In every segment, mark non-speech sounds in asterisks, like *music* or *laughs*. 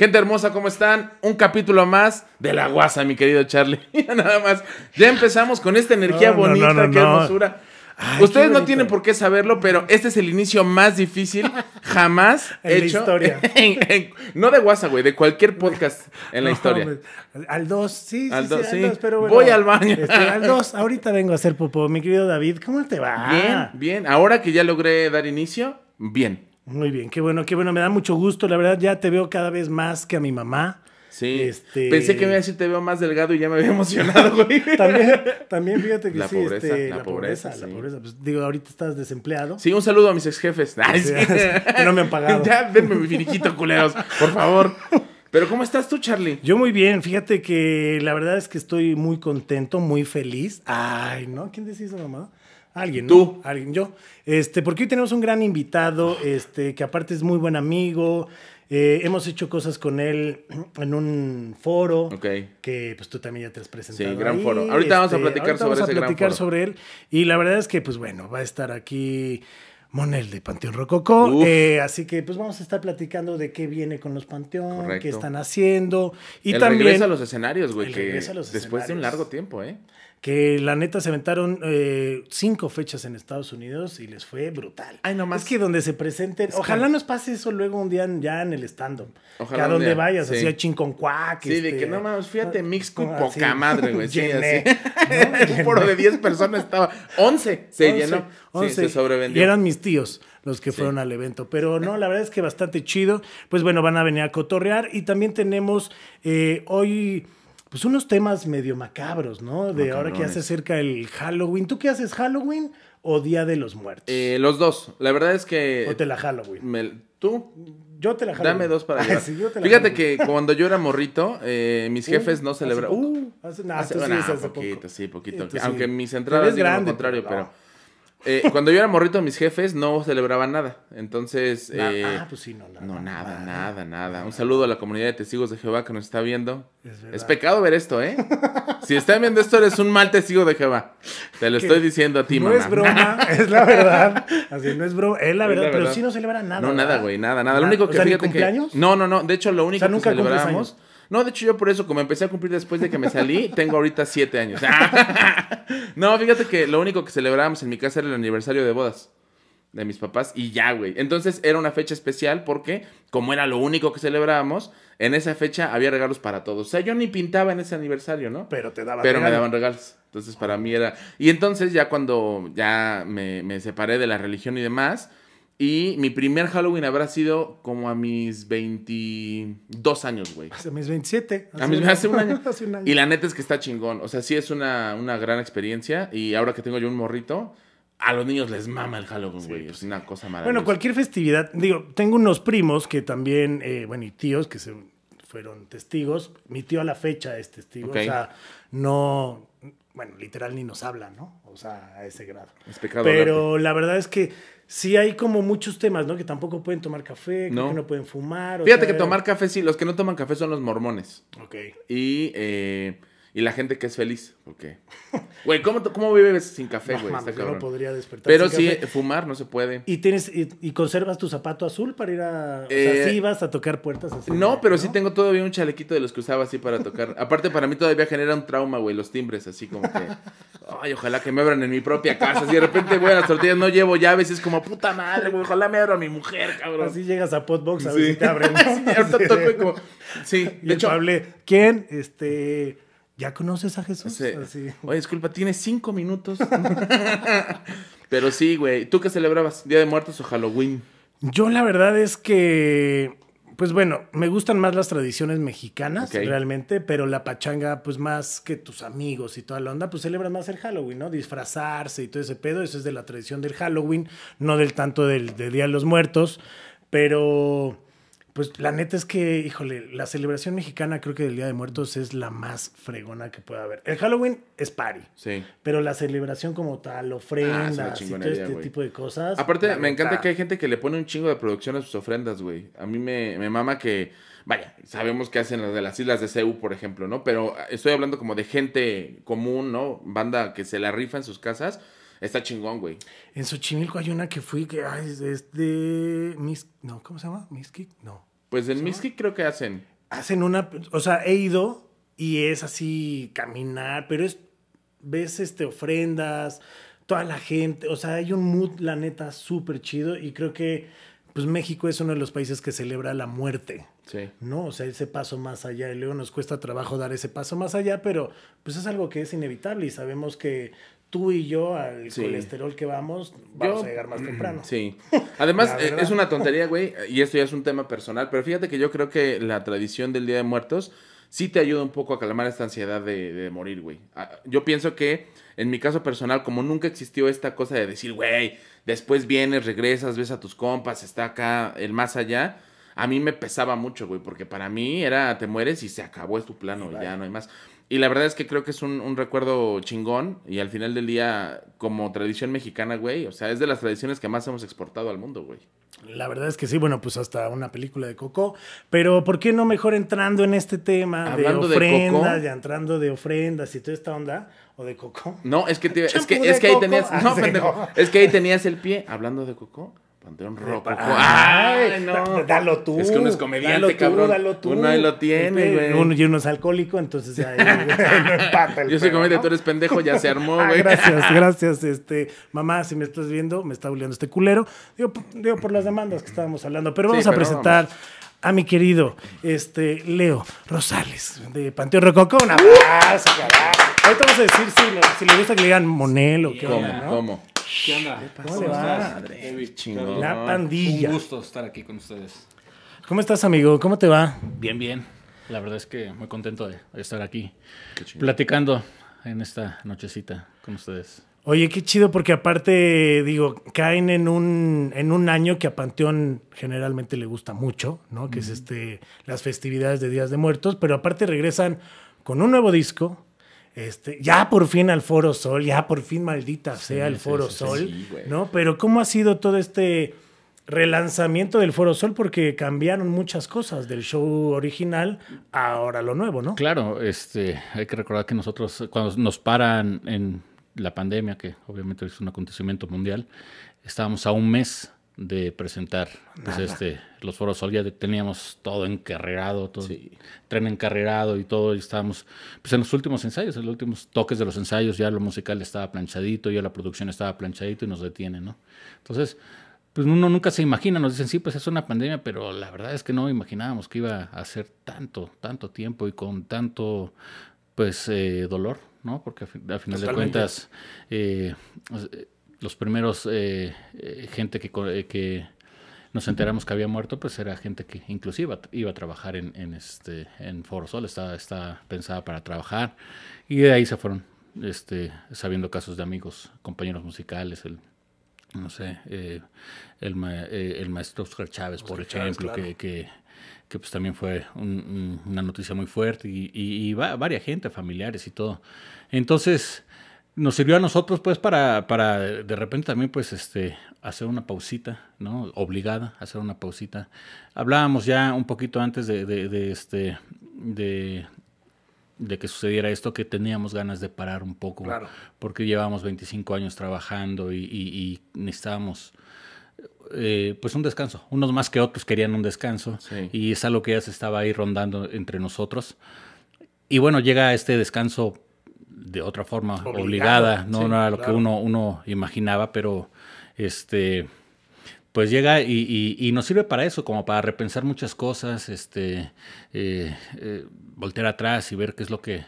Gente hermosa, ¿cómo están? Un capítulo más de la guasa, mi querido Charlie. *laughs* Nada más. Ya empezamos con esta energía No, bonita, no, no, qué hermosura. Ay, Ustedes qué no tienen por qué saberlo, pero este es el inicio más difícil jamás *laughs* En la historia. *laughs* en- en- no de guasa, güey, de cualquier podcast en la No, historia. hombre. Al 2, sí, sí, Al sí, dos, al sí. dos, pero bueno. Voy al baño. Este, al 2, ahorita vengo a hacer popó. Mi querido David, ¿cómo te va? Bien, bien. Ahora que ya logré dar inicio, bien. Muy bien, qué bueno, qué bueno. Me da mucho gusto. La verdad, ya te veo cada vez más que a mi mamá. Sí. Este- Pensé que me iba a decir te veo más delgado y ya me había *laughs* emocionado, güey. También, también fíjate que La sí, pobreza, este, la la, pobreza, pobreza, sí. la pobreza. Pues digo, ahorita estás desempleado. Sí, un saludo a mis ex jefes. Ay, sí. *laughs* Que no me han pagado. *laughs* Ya, denme mi finiquito, culeros, por favor. Pero ¿cómo estás tú, Charlie? Yo muy bien, fíjate que la verdad es que estoy muy contento, muy feliz. Ay, ¿no? ¿Quién decía eso, mamá? Alguien, ¿no? Tú. Alguien, yo. Este, porque hoy tenemos un gran invitado, este, que aparte es muy buen amigo. Eh, hemos hecho cosas con él en un foro. Ok. Que pues tú también ya te has presentado. Sí, gran ahí, foro. Ahorita vamos a este, platicar sobre vamos a ese gran platicar foro. sobre él. Y la verdad es que, pues bueno, va a estar aquí Monel de Panteón Rococó. Eh, así que pues vamos a estar platicando de qué viene con los Panteón, Correcto. qué están haciendo. Y el también regreso a los escenarios, güey, El que regreso a los después de un largo tiempo, ¿eh? Que la neta se aventaron eh, cinco fechas en Estados Unidos y les fue brutal. Ay, no más. Es que donde se presenten, Es ojalá que- nos pase eso luego un día ya en el stand-up. Ojalá Que a donde día, vayas, sí. así a Chinconcuac. Sí, de este, que no mames, fíjate, Mixco y ah, poca sí. madre, güey. Sí, así. *laughs* ¿no? Un foro de 10 personas estaba. 11 se Once, llenó. Sí, once. se sobrevendió. Y eran mis tíos los que Sí. fueron al evento. Pero *laughs* no, la verdad es que bastante chido. Pues bueno, van a venir a cotorrear. Y también tenemos eh, hoy, pues unos temas medio macabros, ¿no? De ahora que se acerca el Halloween. ¿Tú qué haces, Halloween o Día de los Muertos? Eh, los dos. La verdad es que. o te la Halloween. me- ¿Tú? Yo te la Halloween. Dame dos para *laughs* llevar. sí, yo te la Fíjate Halloween. que cuando yo era morrito, eh, mis Uh, jefes no hace- celebraban. uh, hace- nah, Hace- tú sí, hace poco. poquito, sí, poquito. Sí. Aunque mis entradas digan grande, lo contrario, pero. No. eh, cuando yo era morrito, mis jefes no celebraban nada. Entonces. Na- eh, ah, pues sí, no, nada. no, nada, nada, nada. Un saludo a la comunidad de testigos de Jehová que nos está viendo. Es. Es pecado ver esto, ¿eh? Si están viendo esto, eres un mal testigo de Jehová. Te lo Que estoy diciendo a ti, no mamá. es broma, *laughs* es la verdad. Así no es broma, es la Es verdad, pero sí no celebran nada. No, nada, güey, nada, nada. Lo único O que sea, ¿ni fíjate cumpleaños? que. No, no, no. De hecho, lo único sea, que ¿nunca cumples celebramos. No, de hecho, yo por eso, como empecé a cumplir después de que me salí, *laughs* tengo ahorita siete años. *laughs* no, fíjate que lo único que celebrábamos en mi casa era el aniversario de bodas de mis papás y ya, güey. Entonces era una fecha especial porque, como era lo único que celebrábamos, en esa fecha había regalos para todos. O sea, yo ni pintaba en ese aniversario, ¿no? Pero te daban Pero me daban regalos. Entonces para mí era... Y entonces ya cuando ya me, me separé de la religión y demás, y mi primer Halloween habrá sido como a mis 22 años, güey. Hace mis 27. A mis, *laughs* hace un año. hace un año. Y la neta es que está chingón. O sea, sí es una, una gran experiencia. Y ahora que tengo yo un morrito, a los niños les mama el Halloween, güey. es una cosa maravillosa. Bueno, cualquier festividad, digo, tengo unos primos que también, eh, bueno, y tíos que se fueron testigos. Mi tío a la fecha es testigo, o sea, no, bueno, literal ni nos habla, ¿no? O sea, a ese grado. Es pecado Pero la verdad es que sí hay como muchos temas, ¿no? Que tampoco pueden tomar café, No. que no pueden fumar. o Fíjate sea, que tomar café, sí, los que no toman café son los mormones. Ok. Y, eh, y la gente que es feliz. Porque, *laughs* güey, ¿cómo, ¿cómo vives sin café, No güey? mames, Está yo no podría despertar Pero sin sí, café. fumar no se puede. ¿Y, tienes, y, y conservas tu zapato azul para ir a... O Eh, sea, sí vas a tocar puertas así. No, pero sí tengo todavía un chalequito de los que usaba así para tocar. Aparte, para mí todavía genera un trauma, güey, los timbres, así como que. Ay, ojalá que me abran en mi propia casa. Si de repente voy a las tortillas, no llevo llaves, y es como puta madre, güey, ojalá me abra mi mujer, cabrón. Así llegas a Potbox a ver Sí. si te abren. ¿no? *laughs* Sí, ahorita toco y como. Sí, Y de hecho. Pablo, ¿quién? Este, ¿ya conoces a Jesús? Sí. Así. Oye, disculpa, tienes cinco minutos. *laughs* Pero sí, güey. ¿Tú qué celebrabas? ¿Día de Muertos o Halloween? Yo la verdad es que, pues bueno, me gustan más las tradiciones mexicanas, realmente, pero la pachanga, pues más que tus amigos y toda la onda, pues celebran más el Halloween, ¿no? Disfrazarse y todo ese pedo, eso es de la tradición del Halloween, no del tanto del, del Día de los Muertos, pero... Pues la neta es que, híjole, la celebración mexicana creo que del Día de Muertos es la más fregona que pueda haber. El Halloween es party, Sí. pero la celebración como tal, Ah, ofrendas y todo este tipo de cosas. Aparte, me encanta que hay gente que le pone un chingo de producción a sus ofrendas, güey. A mí me, me mama que, vaya, sabemos que hacen las de las islas de Ceú, por ejemplo, ¿no? Pero estoy hablando como de gente común, ¿no? Banda que se la rifa en sus casas. Está chingón, güey. En Xochimilco hay una que fui que ay, es- es de Mis, no, ¿cómo se llama? Miskik, no. Pues en Mixquic creo que hacen. Hacen una, o sea, he ido y es así caminar, pero es, ves este, ofrendas, toda la gente, o sea, hay un mood, la neta, súper chido y creo que pues México es uno de los países que celebra la muerte. Sí. ¿no? O sea, ese paso más allá. Y luego nos cuesta trabajo dar ese paso más allá, pero pues es algo que es inevitable y sabemos que tú y yo, al Sí. colesterol que vamos, vamos Yo- a llegar más temprano. Sí. Además, *laughs* eh, es una tontería, güey, y esto ya es un tema personal, pero fíjate que yo creo que la tradición del Día de Muertos sí te ayuda un poco a calmar esta ansiedad de, de morir, güey. Ah, Yo pienso que, en mi caso personal, como nunca existió esta cosa de decir, güey, después vienes, regresas, ves a tus compas, está acá el más allá, a mí me pesaba mucho, güey, porque para mí era, te mueres y se acabó, es tu plano, y ya no hay más. Y la verdad es que creo que es un, un recuerdo chingón y al final del día, como tradición mexicana, güey, o sea, es de las tradiciones que más hemos exportado al mundo, güey. La verdad es que sí, bueno, pues hasta una película de Coco. Pero ¿por qué no mejor entrando en este tema Hablando de de ofrendas, Coco. ya entrando de ofrendas y toda esta onda? ¿O de Coco? No, es que, te- es que, es de que ahí tenías, Ah, no, pendejo, es que ahí tenías el pie, hablando de Coco, Panteón Rococo. Ay, no. da- Dalo tú. Es que uno es comediante, dalo tú, cabrón. dalo tú. Uno ahí lo tiene, güey. Uno y uno es alcohólico, entonces ya no empata el Yo soy pedo, comediante, ¿no? tú eres pendejo, ya se armó, *laughs* Ah, güey. gracias, gracias. Este, mamá, si me estás viendo, me está bulleando este culero. Digo, digo, por las demandas que estábamos hablando. Pero Sí, vamos a presentar a mi querido este, Leo Rosales, de Panteón Rococó. Un abrazo, carajo. Ahorita vamos a decir si, le- si le gusta que le digan Monel o qué ¿Cómo? onda, ¿no? ¿Cómo? ¿Qué onda? ¿Cómo le va? Chingón. La Un pandilla. gusto estar aquí con ustedes. ¿Cómo estás, amigo? ¿Cómo te va? Bien, bien. La verdad es que muy contento de estar aquí platicando en esta nochecita con ustedes. Oye, qué chido, porque aparte, digo, caen en un, en un año que a Panteón generalmente le gusta mucho, ¿no? Que es este, las festividades de Días de Muertos, pero aparte regresan con un nuevo disco. Este, ya por fin al Foro Sol, ya por fin maldita sea el Foro sí, sí, Sol. ¿no? Pero ¿cómo ha sido todo este relanzamiento del Foro Sol? Porque cambiaron muchas cosas del show original a ahora lo nuevo, ¿no? Claro, este, hay que recordar que nosotros, cuando nos paran en la pandemia, que obviamente es un acontecimiento mundial, estábamos a un mes de presentar pues, este, los foros Sol, ya teníamos todo encarrerado, todo Sí. tren encarrerado y todo, y estábamos pues, en los últimos ensayos, en los últimos toques de los ensayos, ya lo musical estaba planchadito, ya la producción estaba planchadito y nos detiene, ¿no? Entonces, pues uno nunca se imagina, nos dicen, sí, pues es una pandemia, pero la verdad es que no imaginábamos que iba a ser tanto, tanto tiempo y con tanto, pues, eh, dolor, ¿no? Porque a fi- al final de cuentas, eh, los primeros eh, eh, gente que, eh, que nos enteramos que había muerto, pues era gente que inclusive iba, a trabajar en, en este en Foro Sol, estaba, estaba pensada para trabajar, y de ahí se fueron este, sabiendo casos de amigos, compañeros musicales, el, no sé, eh, el, ma- eh, el maestro Oscar Chávez, por Oscar Chávez, ejemplo, claro. que, que, que, pues también fue un- un- una noticia muy fuerte y, y, y va- varias gente, familiares y todo. Entonces, nos sirvió a nosotros pues para, para de repente también pues este hacer una pausita, ¿no? Obligada a hacer una pausita. Hablábamos ya un poquito antes de, de- de, este de, de que sucediera esto que teníamos ganas de parar un poco Claro. porque llevábamos 25 años trabajando y, y- y necesitábamos eh, pues un descanso. Unos más que otros querían un descanso Sí. y es algo que ya se estaba ahí rondando entre nosotros. Y bueno, llega este descanso de otra forma obligada, no, sí, no era lo claro. que uno, uno imaginaba, pero este pues llega y, y- y nos sirve para eso, como para repensar muchas cosas, este eh, eh, voltear atrás y ver qué es lo que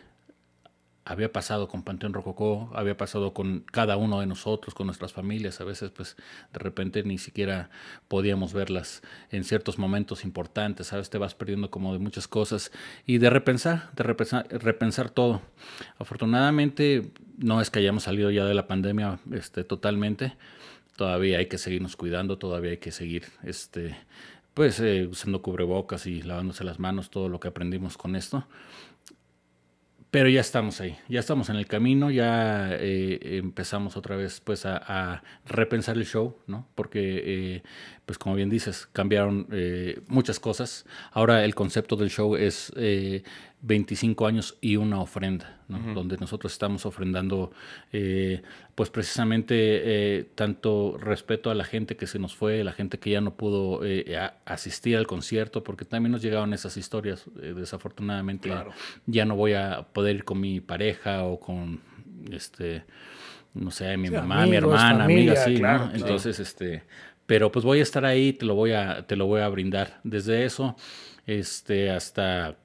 había pasado con Panteón Rococó, había pasado con cada uno de nosotros, con nuestras familias. A veces, pues, de repente ni siquiera podíamos verlas en ciertos momentos importantes. ¿Sabes? Te vas perdiendo como de muchas cosas. Y de repensar, de repensar, repensar todo. Afortunadamente, no es que hayamos salido ya de la pandemia este, totalmente. Todavía hay que seguirnos cuidando, todavía hay que seguir este, pues, eh, usando cubrebocas y lavándose las manos, todo lo que aprendimos con esto. Pero ya estamos ahí, ya estamos en el camino, ya eh, empezamos otra vez pues a, a repensar el show, ¿no? Porque, eh, pues como bien dices, cambiaron eh, muchas cosas. Ahora el concepto del show es eh, 25 años y una ofrenda, donde nosotros estamos ofrendando, eh, pues precisamente eh, tanto respeto a la gente que se nos fue, la gente que ya no pudo eh, asistir al concierto, porque también nos llegaron esas historias. desafortunadamente ya no voy a poder ir con mi pareja o con, este, no sé, mi mamá, mi hermana, amiga, sí, ¿no? Entonces, este, pero pues voy a estar ahí, te lo voy a, te lo voy a brindar. Desde eso, este, hasta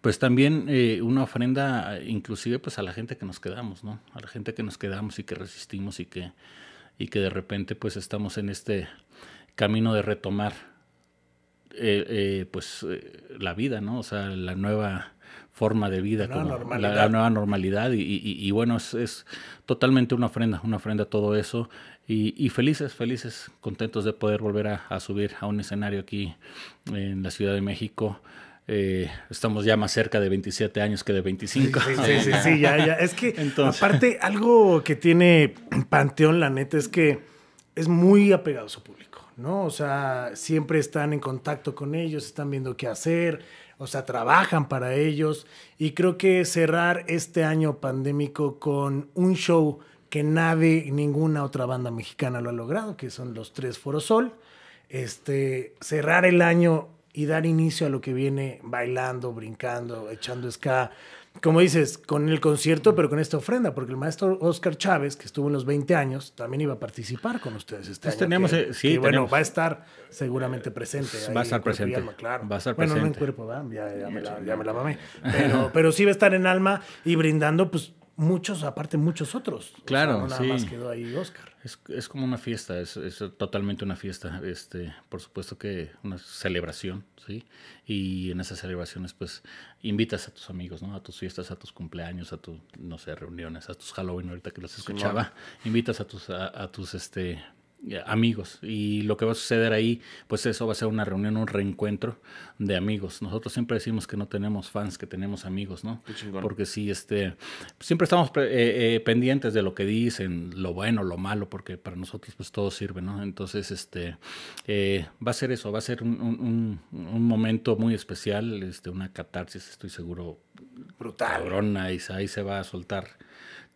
pues también eh, una ofrenda inclusive pues a la gente que nos quedamos, ¿no? A la gente que nos quedamos y que resistimos y que, y que de repente pues estamos en este camino de retomar eh, eh, pues la vida, ¿no? O sea, la nueva forma de vida, la nueva normalidad, la, nueva normalidad y, y, bueno, es, es, totalmente una ofrenda, una ofrenda a todo eso y, felices, felices, contentos de poder volver a, a subir a un escenario aquí en la Ciudad de México eh, estamos ya más cerca de 27 años que de 25. Sí, sí, sí, ya, ya. Es que, aparte, algo que tiene Panteón, la neta, es que es muy apegado a su público, ¿no? O sea, siempre están en contacto con ellos, están viendo qué hacer, o sea, trabajan para ellos. Y creo que cerrar este año pandémico con un show que nadie, ninguna otra banda mexicana lo ha logrado, que son los tres Forosol. Este, cerrar el año y dar inicio a lo que viene bailando, brincando, echando ska. Como dices, con el concierto, pero con esta ofrenda, porque el maestro Oscar Chávez, que estuvo en los 20 años, también iba a participar con ustedes este pues Tenemos, eh, sí, bueno, va a estar seguramente presente. Va a estar presente. claro. Va a estar bueno, presente. no en cuerpo, Ya, ya, me la, ya me la mamé. Pero, pero sí va a estar en alma y brindando, pues, muchos, aparte muchos otros. Claro, nada más quedó ahí Oscar. Es, es como una fiesta, es, es, totalmente una fiesta. Este, por supuesto que una celebración, ¿sí? Y en esas celebraciones, pues, invitas a tus amigos, ¿no? A tus fiestas, a tus cumpleaños, a tus, no sé, reuniones, a tus Halloween, ahorita que los escuchaba. Invitas a tus, a tus, este, amigos. Y lo que va a suceder ahí, pues eso va a ser una reunión, un reencuentro de amigos. Nosotros siempre decimos que no tenemos fans, que tenemos amigos, ¿no? Porque sí, este, siempre estamos eh, eh, pendientes de lo que dicen, lo bueno, lo malo, porque para nosotros pues todo sirve, ¿no? Entonces, este, eh, va a ser eso, va a ser un, un, momento muy especial, este, una catarsis, estoy seguro. Brutal. Cabrona, y ahí se va a soltar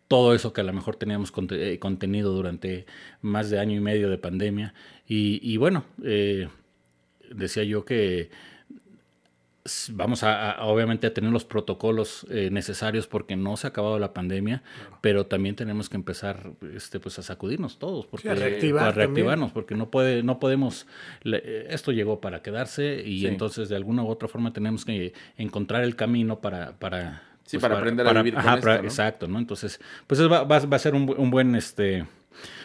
todo eso que a lo mejor teníamos eh, contenido durante más de año y medio de pandemia. Y, bueno, eh, decía yo que vamos a, obviamente a tener los protocolos eh, necesarios porque no se ha acabado la pandemia, pero también tenemos que empezar este pues a sacudirnos todos porque a, reactivarnos porque no puede no podemos esto llegó para quedarse y entonces de alguna u otra forma tenemos que encontrar el camino para para Sí, pues para, aprender a vivir con esto, Exacto, ¿no? Entonces, pues va, va, a ser un, un, buen, este,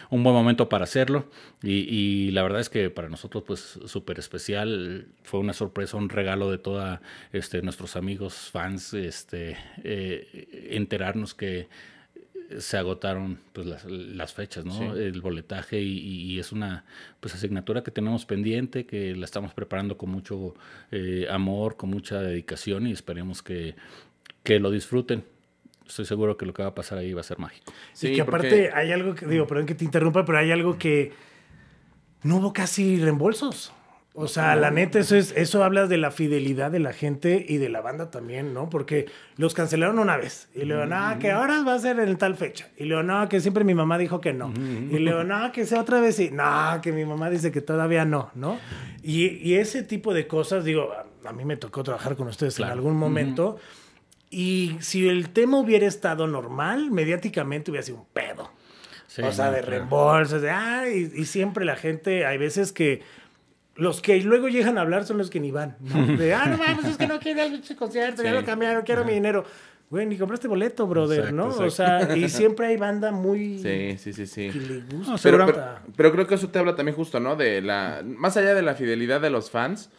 un buen momento para hacerlo. Y, y la verdad es que para nosotros, pues, súper especial. Fue una sorpresa, un regalo de todos este, nuestros amigos, fans, este, eh, enterarnos que se agotaron pues las, las fechas, ¿no? El boletaje y, y, es una pues asignatura que tenemos pendiente, que la estamos preparando con mucho eh, amor, con mucha dedicación y esperemos que que lo disfruten. Estoy seguro que lo que va a pasar ahí va a ser mágico. Sí, y que aparte hay algo que, digo, perdón que te interrumpa, pero hay algo que no hubo casi reembolsos. O sea, la neta, eso es, eso habla de la fidelidad de la gente y de la banda también, ¿no? Porque los cancelaron una vez. Y luego, no, que ahora va a ser en tal fecha. Y luego, no, que siempre mi mamá dijo que no. Y luego, no, que sea otra vez y no, que mi mamá dice que todavía no, ¿no? Y, y ese tipo de cosas, digo, a mí me tocó trabajar con ustedes en algún momento. Y si el tema hubiera estado normal, mediáticamente hubiera sido un pedo. o sea, de reembolsos, de, ah, y, siempre la gente, hay veces que los que luego llegan a hablar son los que ni van. *laughs* De, ah, no mames, es que no quiero el concierto, ya lo cambiaron, quiero mi dinero. Güey, ni compraste boleto, brother, ¿no? O sea, y siempre hay banda muy... Sí, sí, sí, sí. Que le gusta. pero, pero, creo que eso te habla también justo, ¿no? De la... Más allá de la fidelidad de los fans,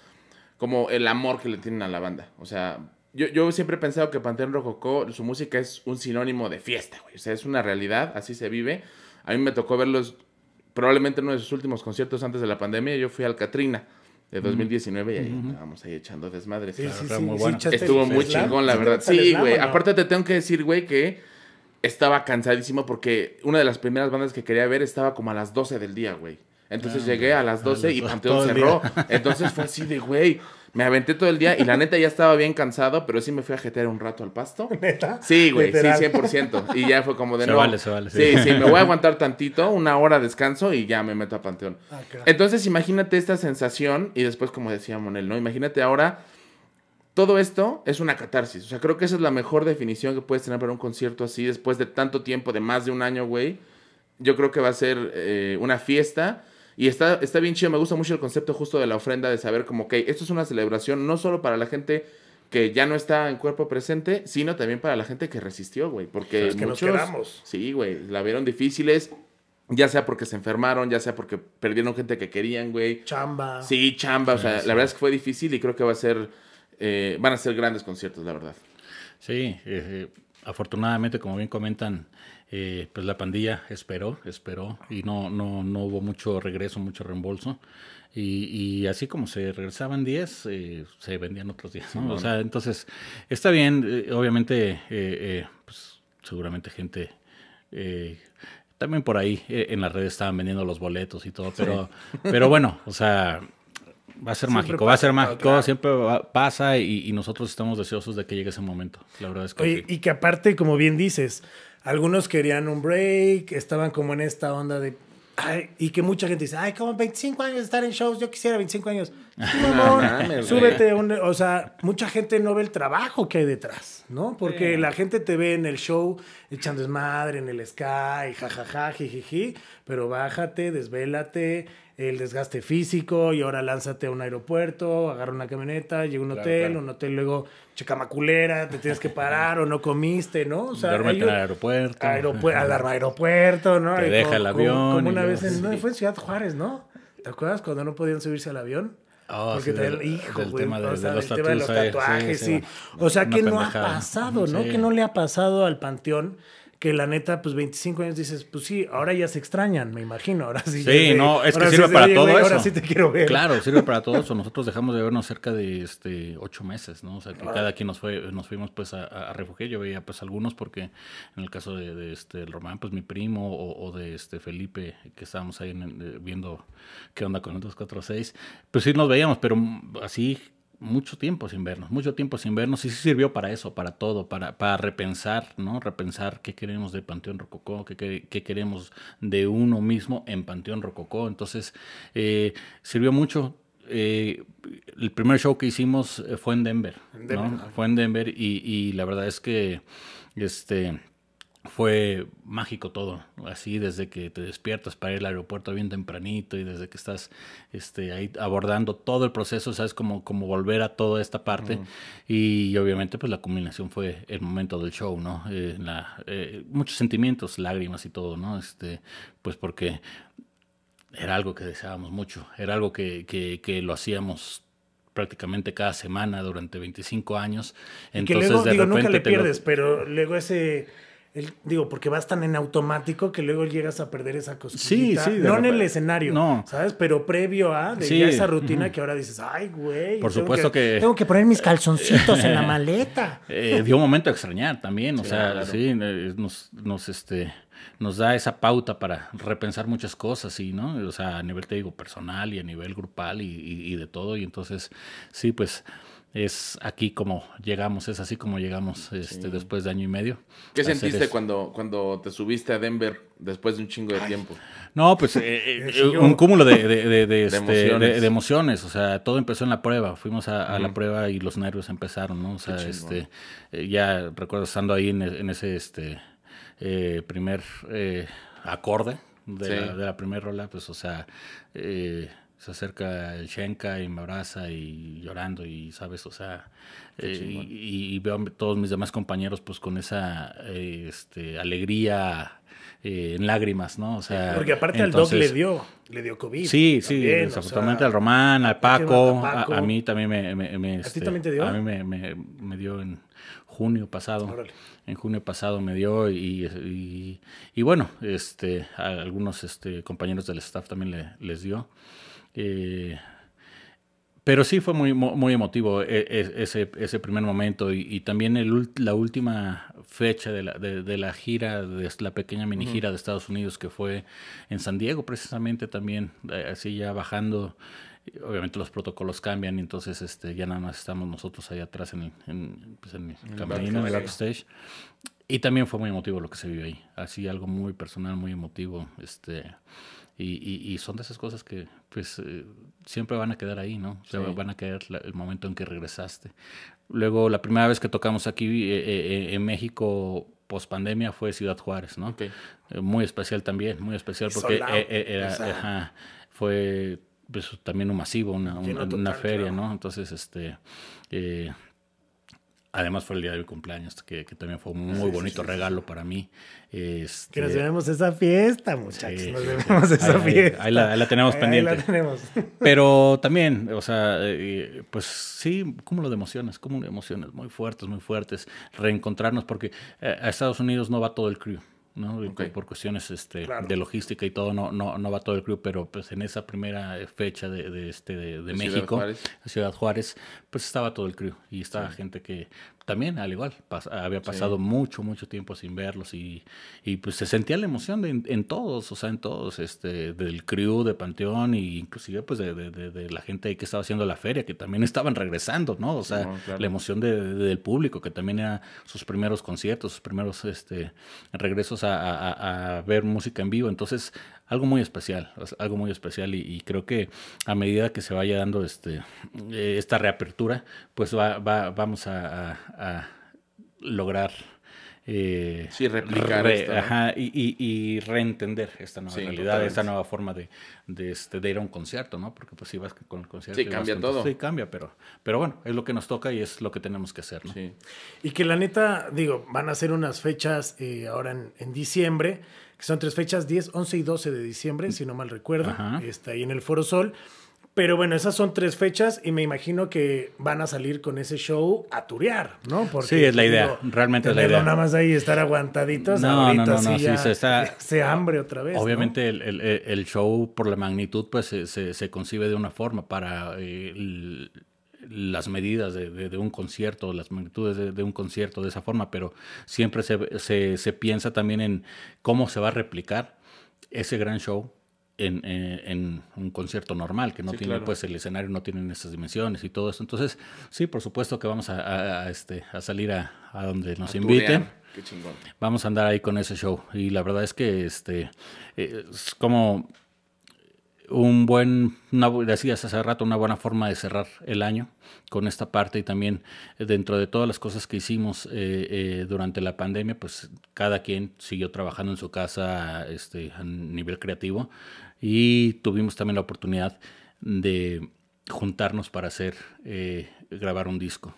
como el amor que le tienen a la banda. O sea, yo, yo siempre he pensado que Panteón Rococó, su música es un sinónimo de fiesta, güey. O sea, es una realidad, así se vive. A mí me tocó verlos probablemente en uno de sus últimos conciertos antes de la pandemia. Yo fui al Catrina de 2019 y ahí estábamos ahí echando desmadres. Sí, sí, muy bueno. Estuvo muy chingón, la verdad. Sí, güey. Aparte te tengo que decir, güey, que estaba cansadísimo porque una de las primeras bandas que quería ver estaba como a las 12 del día, güey. Entonces ah, llegué a las 12 y Panteón cerró. Entonces fue así de, güey, Me aventé todo el día y la neta ya estaba bien cansado, pero sí me fui a jetear un rato al pasto. *laughs* ¿Neta? Sí, güey, sí, Literal. 100%. Y ya fue como de Se no. vale, se vale, Sí, sí. sí, me voy a aguantar tantito, una hora de descanso y ya me meto a Panteón. Ah, claro. Entonces, imagínate esta sensación y después, como decía Monel, ¿no? Imagínate ahora, todo esto es una catarsis. O sea, creo que esa es la mejor definición que puedes tener para un concierto así después de tanto tiempo, de más de un año, güey. Yo creo que va a ser eh, una fiesta. Y está, está bien chido, me gusta mucho el concepto justo de la ofrenda, de saber como que esto es una celebración no solo para la gente que ya no está en cuerpo presente, sino también para la gente que resistió, güey. Porque Los que nos muchos, quedamos. sí, güey, la vieron difíciles, ya sea porque se enfermaron, ya sea porque perdieron gente que querían, güey. Chamba. Sí, chamba, o sea, Sí, la verdad es que fue difícil y creo que va a ser, eh, van a ser grandes conciertos, la verdad. Sí, eh, afortunadamente, como bien comentan, eh, pues la pandilla esperó, esperó y no, no, no hubo mucho regreso, mucho reembolso. Y, y así como se regresaban 10, eh, se vendían otros 10. ¿no? O sea, entonces está bien, eh, obviamente, eh, pues seguramente gente... también por ahí en las redes estaban vendiendo los boletos y todo, pero, pero bueno, o sea, va a ser Siempre mágico, va a ser mágico, claro. siempre va- pasa y, y nosotros estamos deseosos de que llegue ese momento. La verdad es que Oye, y que aparte, como bien dices, algunos querían un break, estaban como en esta onda de... ay, y que mucha gente dice, ay, como 25 años de estar en shows, yo quisiera 25 años. *laughs* Mamón, súbete, un- o sea, mucha gente no ve el trabajo que hay detrás, ¿no? Porque la gente te ve en el show echando desmadre, en el sky, jajaja, jijiji, pero bájate, desvélate, el desgaste físico y ahora lánzate a un aeropuerto, agarra una camioneta, llega a un Claro, hotel, claro. un hotel luego chacamaculera, te tienes que parar o no comiste, ¿no? O sea, Duérmete un- el aeropuerto. aeropu- al *laughs* aeropuerto, ¿no? Te Y deja como- el avión Como, una vez en, no, fue en Ciudad Juárez, ¿no? ¿Te acuerdas cuando no podían subirse al avión? Oh, Porque sí, te- del- hijo, del güey, tema de- o de sea, los del tema de los tatuajes, sí, sí. O sea, ¿qué no ha pasado, no? ¿Qué no le ha pasado al Panteón? Que la neta, pues 25 años dices, pues sí, ahora ya se extrañan, me imagino. Ahora sí. Sí, de- no, es que sí sirve de, para "Oye, todo güey, eso. Ahora sí te quiero ver. Claro, sirve para *laughs* todo eso. Nosotros dejamos de vernos cerca de este ocho meses, ¿no? O sea, que cada quien nos fue, nos fuimos pues a, a refugiar. Yo veía pues algunos porque en el caso de, de, este el Román, pues mi primo o, o de este Felipe, que estábamos ahí en viendo qué onda con el 246, pues sí nos veíamos, pero mm, así mucho tiempo sin vernos, mucho tiempo sin vernos y sí sirvió para eso, para todo, para, para repensar, ¿no? Repensar qué queremos de Panteón Rococó, qué, qué- qué queremos de uno mismo en Panteón Rococó. Entonces, eh, sirvió mucho. Eh, el primer show que hicimos eh, fue en Denver, En Denver. Fue en Denver y, y la verdad es que este fue mágico todo, así desde que te despiertas para ir al aeropuerto bien tempranito y desde que estás este, ahí abordando todo el proceso, sabes como, como volver a toda esta parte y obviamente pues la culminación fue el momento del show, ¿no? Eh, la, eh, muchos sentimientos, lágrimas y todo, ¿no? Este, pues porque era algo que deseábamos mucho, era algo que, que, que lo hacíamos prácticamente cada semana durante 25 años. Y que Entonces, luego, de digo, nunca repente le lo- pierdes, pero luego ese. El- digo, porque vas tan en automático que luego llegas a perder esa cosquillita. Sí, sí, No en el escenario, No. ¿sabes? Pero previo a de Sí, ya esa rutina que ahora dices, ay, güey. Por supuesto que- Tengo que poner mis calzoncitos en la *laughs* maleta. Eh, dio un momento a extrañar también, o sea, Claro. sí, eh, nos, nos, este, nos da esa pauta para repensar muchas cosas, y, ¿no? O sea, a nivel, te digo, personal y a nivel grupal y, y- y de todo, y entonces, sí, pues, es aquí como llegamos, es así como llegamos este, después de año y medio. ¿Qué sentiste eso. cuando, cuando te subiste a Denver después de un chingo de tiempo? No, pues eh, *laughs* eh, un cúmulo de, de- de- de, este, emociones. de emociones. O sea, todo empezó en la prueba. Fuimos a, a la prueba y los nervios empezaron, ¿no? O sea, este, eh, ya recuerdo estando ahí en, e- en ese este, eh, primer eh, acorde de, Sí. la, de la primera rola, pues, o sea, eh, se acerca el Shenka y me abraza y llorando y, ¿sabes? O sea, eh, y, y veo a todos mis demás compañeros pues con esa eh, este, alegría eh, en lágrimas, ¿no? O sea, Porque aparte al entonces- Doc le dio, le dio COVID. Sí, sí, también, o desafortunadamente sea, al Román, al Paco, a Paco. a, a mí también me... me- me, ti este, también te dio? A mí me, me- me dio en junio pasado. Órale. En junio pasado me dio y, y, y bueno, este, a algunos este, compañeros del staff también le- les dio. Eh, pero sí fue muy, muy emotivo e- e- ese, ese primer momento y, y también el, la última fecha de la, de, de la gira, de la pequeña mini gira de Estados Unidos que fue en San Diego precisamente también, eh, así ya bajando obviamente los protocolos cambian entonces este, ya nada más estamos nosotros ahí atrás en el, en, pues, en el camerino, en el backstage. Y también fue muy emotivo lo que se vivió ahí. Así algo muy personal, muy emotivo. Este, y, y, son de esas cosas que pues eh, siempre van a quedar ahí, ¿no? O sea, van a quedar el momento en que regresaste. Luego, la primera vez que tocamos aquí eh, eh, en México post pandemia fue Ciudad Juárez, ¿no? muy especial también, muy especial porque era, fue pues, también un masivo, una, una, feria, ¿no? Entonces, este... Además fue el día de mi cumpleaños, que, también fue un muy bonito regalo para mí. Este... Que nos debemos esa fiesta, muchachos. nos debemos esa fiesta. Ahí, la, tenemos pendiente. Ahí la tenemos. Pero también, o sea, eh, pues sí, cúmulo de emociones, cúmulo de emociones muy fuertes, muy fuertes. Reencontrarnos, porque eh, a Estados Unidos no va todo el crew. ¿No? Por cuestiones este, de logística y todo, no, no, no va todo el crew, pero pues en esa primera fecha de, de este, de, México, Ciudad Juárez, pues estaba todo el crew y estaba gente que también, al igual, había pasado mucho, mucho tiempo sin verlos y, y pues se sentía la emoción de, en, todos, o sea, en todos, este, del crew de Panteón e inclusive pues de, de, la gente que estaba haciendo la feria, que también estaban regresando, ¿no? O sea, la emoción del público, que también era sus primeros conciertos, sus primeros este, regresos a, a ver música en vivo, entonces algo muy especial, algo muy especial y, creo que a medida que se vaya dando este, eh, esta reapertura, pues va, va, vamos a, lograr... Eh, sí, replicar ajá, y, y, reentender esta nueva realidad, esta nueva forma de, de, este, de ir a un concierto, ¿no? Porque pues si vas con el concierto... Sí, cambia todo. Sí, cambia, pero, pero bueno, es lo que nos toca y es lo que tenemos que hacer, ¿no? Sí. Y que la neta, digo, van a ser unas fechas eh, ahora en, en diciembre, que son tres fechas, 10, 11 y 12 de diciembre, si no mal recuerdo, está ahí en el Foro Sol. Pero bueno, esas son tres fechas y me imagino que van a salir con ese show a turear, ¿no? Porque, sí, es la idea, realmente es la idea. nada más ahí estar aguantaditos, no, no, no, no, sí, se está... *laughs* Se hambre otra vez, Obviamente el, el, el, show, por la magnitud, pues se, se, se concibe de una forma para... Eh, las medidas de, de, un concierto, las magnitudes de, un concierto de esa forma, pero siempre se, se, se, piensa también en cómo se va a replicar ese gran show en, en, un concierto normal, que no tiene, pues el escenario no tiene esas dimensiones y todo eso. Entonces, sí, por supuesto que vamos a, a, este, a salir a, a donde nos inviten. Vamos a andar ahí con ese show. Y la verdad es que este es como un buen, una, hace rato, una buena forma de cerrar el año con esta parte y también eh, dentro de todas las cosas que hicimos eh, eh, durante la pandemia, pues cada quien siguió trabajando en su casa este, a nivel creativo y tuvimos también la oportunidad de juntarnos para hacer, grabar un disco.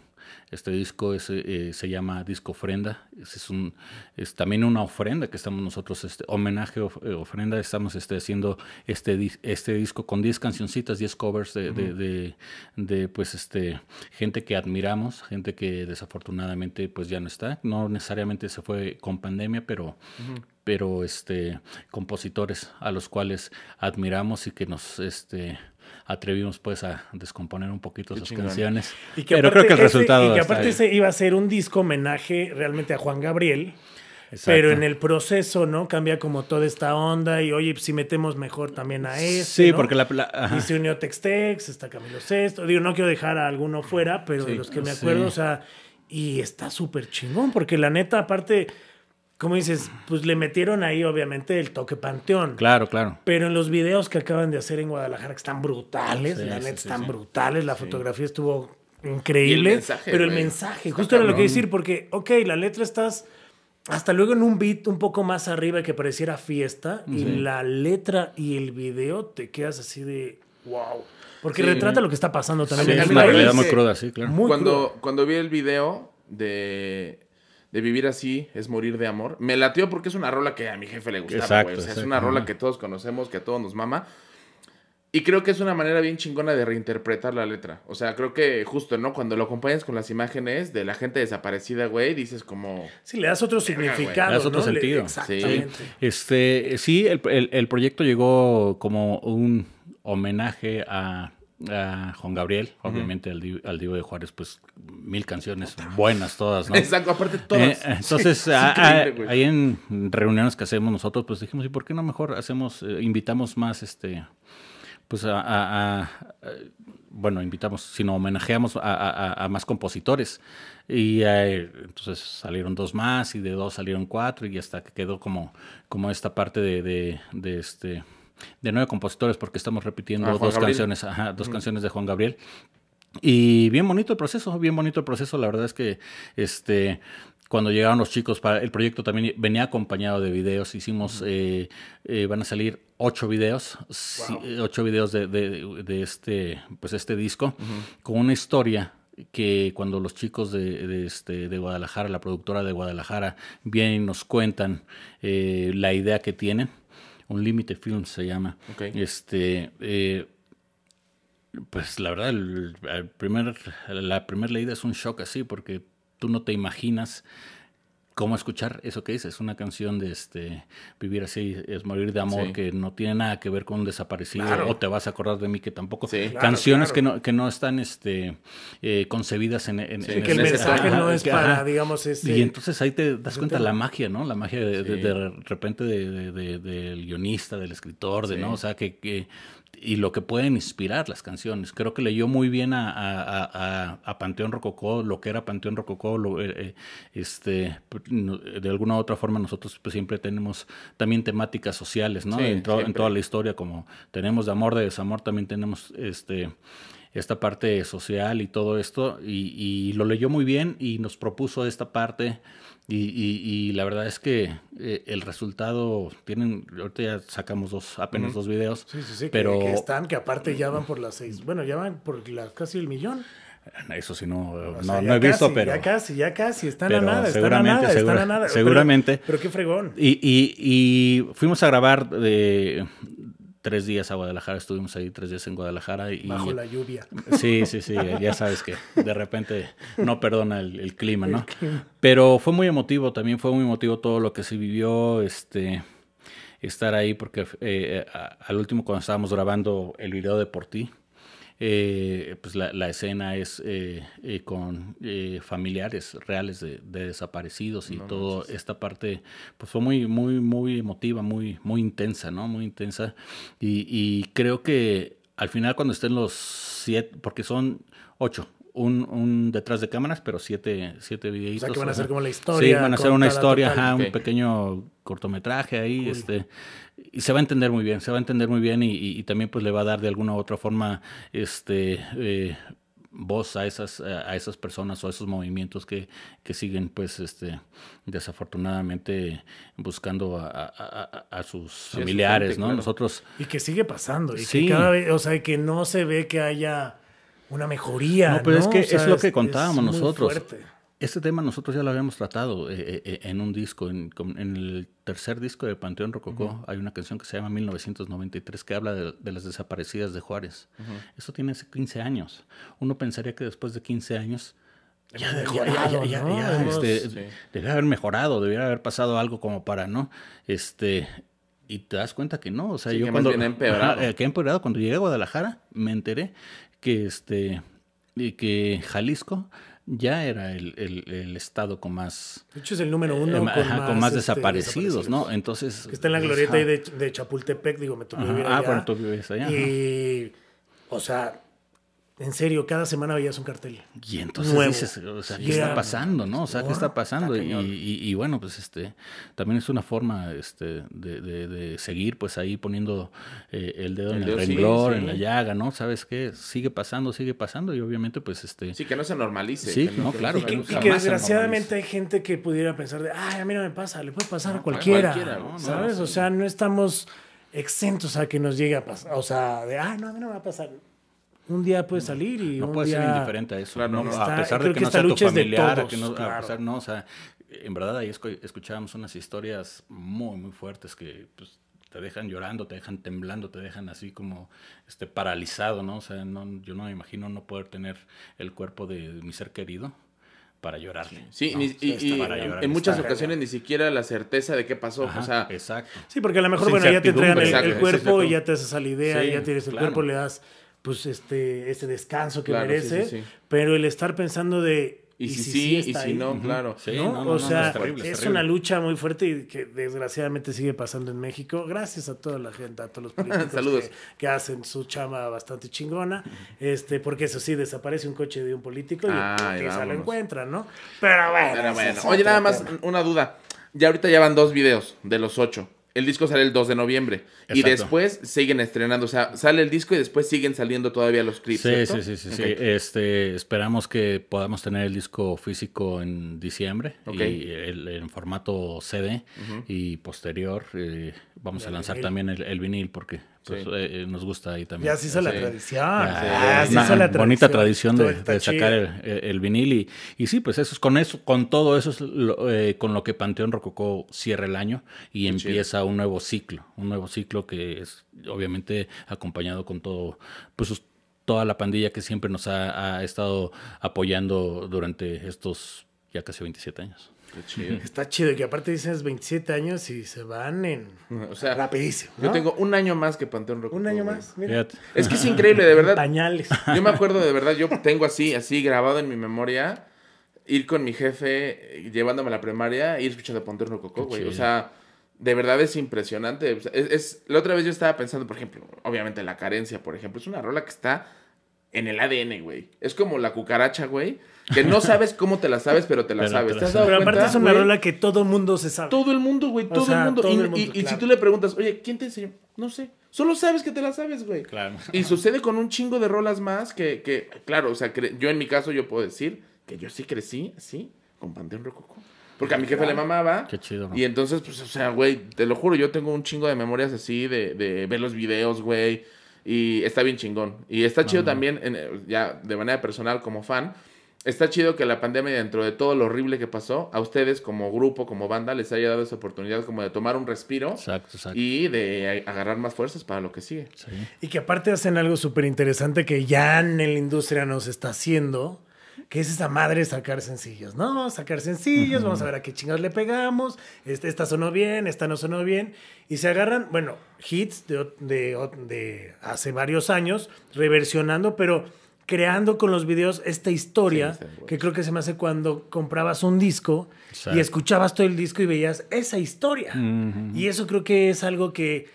Este disco es, eh, se llama Disco Ofrenda. Es, un, es también una ofrenda que estamos nosotros, este, homenaje, eh, ofrenda. Estamos este, haciendo este, este disco con 10 cancioncitas, 10 covers de, de, de, pues, este, gente que admiramos, gente que desafortunadamente pues ya no está. No necesariamente se fue con pandemia, pero, pero este, compositores a los cuales admiramos y que nos... Este, atrevimos pues a descomponer un poquito sus canciones. Y que Pero creo que el resultado... Y que aparte ese iba a ser un disco homenaje realmente a Juan Gabriel. Pero en el proceso, ¿no? Cambia como toda esta onda y oye, si metemos mejor también a este, Sí, porque la... y se unió Textex, está Camilo Sesto. Digo, no quiero dejar a alguno fuera, pero de los que me acuerdo, o sea, y está súper chingón, porque la neta, aparte como dices, pues le metieron ahí obviamente el toque panteón. Claro, claro. Pero en los videos que acaban de hacer en Guadalajara, que están brutales, la neta están brutales, la fotografía estuvo increíble. pero el mensaje, justo era lo que decir, porque, ok, la letra estás hasta luego en un beat un poco más arriba que pareciera fiesta, y la letra y el video te quedas así de wow. Porque retrata lo que está pasando también. es una realidad muy cruda, sí, claro. cuando, cuando vi el video de de vivir así es morir de amor. Me latió porque es una rola que a mi jefe le gustaba, güey. O sea, es una rola que todos conocemos, que a todos nos mama. Y creo que es una manera bien chingona de reinterpretar la letra. O sea, creo que justo, ¿no? Cuando lo acompañas con las imágenes de la gente desaparecida, güey, dices como... Sí, le das otro significado, Le das otro sentido. Exactamente. Sí. Este, sí, el proyecto llegó como un homenaje a a Juan Gabriel, obviamente al, al, Divo de Juárez, pues mil canciones buenas todas, ¿no? *laughs* Exacto, aparte todas. Eh, entonces, ahí en reuniones que hacemos nosotros, pues dijimos, ¿y por qué no mejor hacemos, eh, invitamos más, este, pues a, a- a- bueno, invitamos, sino homenajeamos a, más compositores. Y eh, entonces salieron dos más y de dos salieron cuatro y hasta que quedó como, como esta parte de, de, de este de nueve compositores porque estamos repitiendo Ah, dos Gabriel. canciones, ajá, dos canciones de Juan Gabriel. Y bien bonito el proceso, bien bonito el proceso. La verdad es que este, cuando llegaron los chicos, para el proyecto también venía acompañado de videos. Hicimos, eh, eh, van a salir ocho videos, sí, ocho videos de, de- de este, pues este disco, con una historia que cuando los chicos de, de este, de Guadalajara, la productora de Guadalajara, vienen y nos cuentan eh, la idea que tienen. Un límite film se llama. Este, eh, pues la verdad, el, el primer, la primera leída es un shock así, porque tú no te imaginas cómo escuchar eso que dices. Una canción de este Vivir así es morir de amor, Sí. que no tiene nada que ver con un desaparecido, Claro. o te vas a acordar de mí, que tampoco. Sí. Claro, Canciones claro. Que, no, que no están este, eh, concebidas en, en, Sí, en que el mensaje no es para, ajá. digamos, este... Y entonces ahí te das cuenta la magia, ¿no? La magia de, de- de repente de- de- de- del guionista, del escritor, de. ¿no? O sea, que, que- y lo que pueden inspirar las canciones. Creo que leyó muy bien a, a- a- a- Panteón Rococó, lo que era Panteón Rococó, lo- eh, eh, este, de alguna u otra forma nosotros pues, siempre tenemos también temáticas sociales, ¿no? Sí, en, to- en toda la historia, como tenemos de amor, de desamor, también tenemos este esta parte social y todo esto, y, y lo leyó muy bien y nos propuso esta parte, y, y- y la verdad es que eh, el resultado, tienen, ahorita ya sacamos dos, apenas dos videos, Sí, sí, sí, que- pero que, están, que aparte ya van por las seis, bueno, ya van por casi el millón. eso sí no, O no, sea, no he visto, casi, pero... Ya casi, ya casi, están pero a nada, están a nada, están segura- a nada. Pero- seguramente. Pero, qué fregón. Y, y- y fuimos a grabar de tres días a Guadalajara, estuvimos ahí tres días en Guadalajara y... Bajo la lluvia. Sí, sí, sí, ya sabes que de repente no perdona el, el clima, ¿no? Pero fue muy emotivo, también fue muy emotivo todo lo que se vivió, este, estar ahí, porque eh, a- al último cuando estábamos grabando el video de Por Ti, eh, pues la, la escena es eh, eh, con eh, familiares reales de, de desaparecidos y todo esta parte pues fue muy muy muy emotiva muy muy intensa no muy intensa. Y, y creo que al final cuando estén los siete porque son ocho un, un detrás de cámaras pero siete siete O videitos sea, que van a hacer como la Sí, historia. van a hacer una historia, ajá, un pequeño cortometraje ahí, este, y se va a entender muy bien, se va a entender muy bien y, y- y también pues le va a dar de alguna u otra forma, este, eh, voz a esas, a esas personas o a esos movimientos que, que siguen pues, este, desafortunadamente buscando a, a- a- a sus familiares, gente, ¿no? claro. Nosotros, Y que sigue pasando. Y Sí. que cada vez, o sea, que no se ve que haya una mejoría. No, pero es que O sea, es lo que contábamos muy nosotros. fuerte. Este tema nosotros ya lo habíamos tratado eh, eh, eh, en un disco, en, el tercer disco de Panteón Rococó hay una canción que se llama 1993 que habla de, de las desaparecidas de Juárez. Eso tiene hace 15 años. Uno pensaría que después de 15 años ya, ya, ya, mejorado, ya, ¿no? ya, Hemos- este, Sí. debería haber mejorado, debería haber pasado algo como para, ¿no? Este, y te das cuenta que no, o sea, Sí, yo que cuando... bien empeorado. Eh, que ha empeorado. Cuando llegué a Guadalajara me enteré que, este, y que Jalisco ya era el, el- el estado con más, De hecho, es el número uno eh, con, ajá, más, con más este, desaparecidos, ¿no? Entonces... Que está en la glorieta ajá. ahí de, de Chapultepec, digo, me tocó vivir Ah, allá. bueno, tú vives allá. ajá. Y, o sea, en serio, cada semana veías un cartel. Y entonces Nuevo. dices, o sea, ¿qué está era- pasando, no? O sea, ¿qué está pasando? Y, está cañón. y- y bueno, pues este, también es una forma este, de, de- de seguir, pues ahí poniendo eh, el dedo El en el dedo, sí, renglor, sí. en la llaga, ¿no? ¿Sabes qué? Sigue pasando, sigue pasando y obviamente, pues este... Sí, que no se normalice. Sí, que no, claro, Y que, y desgraciadamente hay gente que pudiera pensar de, ay, a mí no me pasa, le puede pasar a No, cualquiera, cualquiera, ¿no? ¿sabes? No, O sea, no estamos exentos a que nos llegue a pasar, o sea, de, ay, no, a mí no me va a pasar. Un día puede salir y No un puedes día... ser indiferente a eso. Claro, ¿no? no. a pesar de que no sea tu familiar, a todos, que no, a claro. pesar, no, o sea, en verdad ahí escu- escuchábamos unas historias muy, muy fuertes que pues, te dejan llorando, te dejan temblando, te dejan así como este paralizado, ¿no? O sea, no, yo no me imagino no poder tener el cuerpo de mi ser querido para llorarle. Sí, ¿no? ni- O sea, y, llorar, en muchas ocasiones ni siquiera la certeza de qué pasó. Ajá, o sea, exacto. Sí, porque a lo mejor, bueno, ya te entregan el, cuerpo exacto. y ya te haces a la idea, Sí, ya tienes el claro. cuerpo, le das pues este ese descanso que Claro, merece, sí, sí. pero el estar pensando de Y, si si sí, y está si ahí? no, claro. Sí, ¿no? no, no, o no, sea, es terrible, es es terrible. una lucha muy fuerte y que desgraciadamente sigue pasando en México. Gracias a toda la gente, a todos los *laughs* políticos Saludos. Que, que hacen su chama bastante chingona. Este, porque eso sí, desaparece un coche de un político y se lo encuentran, ¿no? Pero bueno. Pero bueno, oye, nada más tema. una duda. Ya ahorita ya van dos videos de los ocho. El disco sale el 2 de noviembre. Y después siguen estrenando. O sea, sale el disco y después siguen saliendo todavía los clips. Sí, ¿cierto? sí, sí, sí, sí. Este, esperamos que podamos tener el disco físico en diciembre y el- en formato CD y posterior eh, vamos a lanzar vinil. también el, el vinil porque pues, Sí. eh, nos gusta ahí también. Ya se hizo la tradición. Ya, una hizo la bonita tradición. tradición de, sacar el, el- vinil y, y sí, pues eso es con eso, con todo eso es lo- eh, con lo que Panteón Rococó cierra el año y Qué empieza un nuevo ciclo, un nuevo ciclo que es obviamente acompañado con todo, pues sus- toda la pandilla que siempre nos ha, ha estado apoyando durante estos ya casi 27 años. Qué chido. Está chido y que aparte dices 27 años y se van en *laughs* O sea, rapidísimo. yo tengo un año más que Panteón Rococó. un año güey. más. Mira. Fíjate. Es que es increíble, de verdad. Pañales. Yo me acuerdo de verdad, yo tengo así, así grabado en mi memoria, ir con mi jefe llevándome a la primaria e ir escuchando Panteón Rococó, güey. O sea, de verdad es impresionante. Es- la otra vez yo estaba pensando, por ejemplo, obviamente la carencia, por ejemplo, es una rola que está en el ADN, güey. Es como la cucaracha, güey, que no sabes cómo te la sabes, pero te la Pero te sabes. la ¿Te has sabes. dado Pero aparte es una rola que todo mundo se sabe. Todo el mundo, güey, todo sea, el mundo. todo y el mundo, y- y si tú le preguntas, oye, ¿quién te enseñó? No sé. Solo sabes que te la sabes, güey. Claro. Y sucede con un chingo de rolas más que, que claro, o sea, yo en mi caso yo puedo decir que yo sí crecí así con Panteón Rococó. Porque a mi jefe le mamaba. Qué chido, ¿no? Y entonces, pues, o sea, güey, te lo juro, yo tengo un chingo de memorias así de, de ver los videos, güey. Y está bien chingón. Y está chido también, en, ya de manera personal como fan, está chido que la pandemia, dentro de todo lo horrible que pasó, a ustedes como grupo, como banda, les haya dado esa oportunidad como de tomar un respiro Exacto, exacto. y de agarrar más fuerzas para lo que sigue. Sí. Y que aparte hacen algo súper interesante que ya en la industria nos está haciendo, que es esa madre de sacar sencillos, ¿no? Sacar sencillos, vamos a ver a qué chingados le pegamos, este, esta sonó bien, esta no sonó bien, y se agarran, bueno, hits de, de, de hace varios años, reversionando, pero creando con los videos esta historia, Sí, que creo que se me hace cuando comprabas un disco Exacto. y escuchabas todo el disco y veías esa historia. Y eso creo que es algo que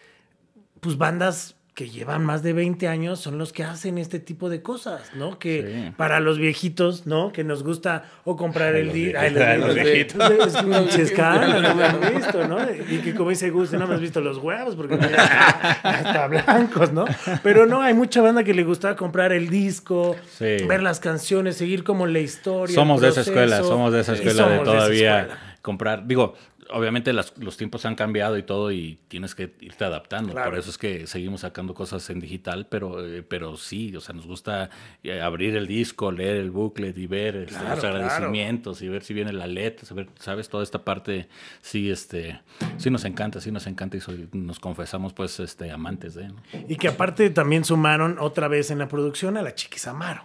pues bandas que llevan más de 20 años son los que hacen este tipo de cosas, ¿no? Que Sí. para los viejitos, ¿no? Que nos gusta o comprar el los disco. Ay, los *laughs* viejitos. Es un chescano, no me han visto, ¿no? Y que como dice Gus, no me has visto los huevos porque hasta blancos, ¿no? Pero no, hay mucha banda que le gustaba comprar el disco, Sí. ver las canciones, seguir como la historia. Somos de esa escuela, somos de esa escuela de todavía escuela. comprar. Digo, obviamente las- los tiempos han cambiado y todo y tienes que irte adaptando. Claro. Por eso es que seguimos sacando cosas en digital, pero, eh, pero sí, o sea, nos gusta eh, abrir el disco, leer el booklet y ver este, los claro. agradecimientos y ver si viene la letra, saber, sabes, toda esta parte sí, este, sí nos encanta, sí nos encanta y soy- nos confesamos pues este, amantes de. ¿no? Y que aparte también sumaron otra vez en la producción a la Chiquis Amaro.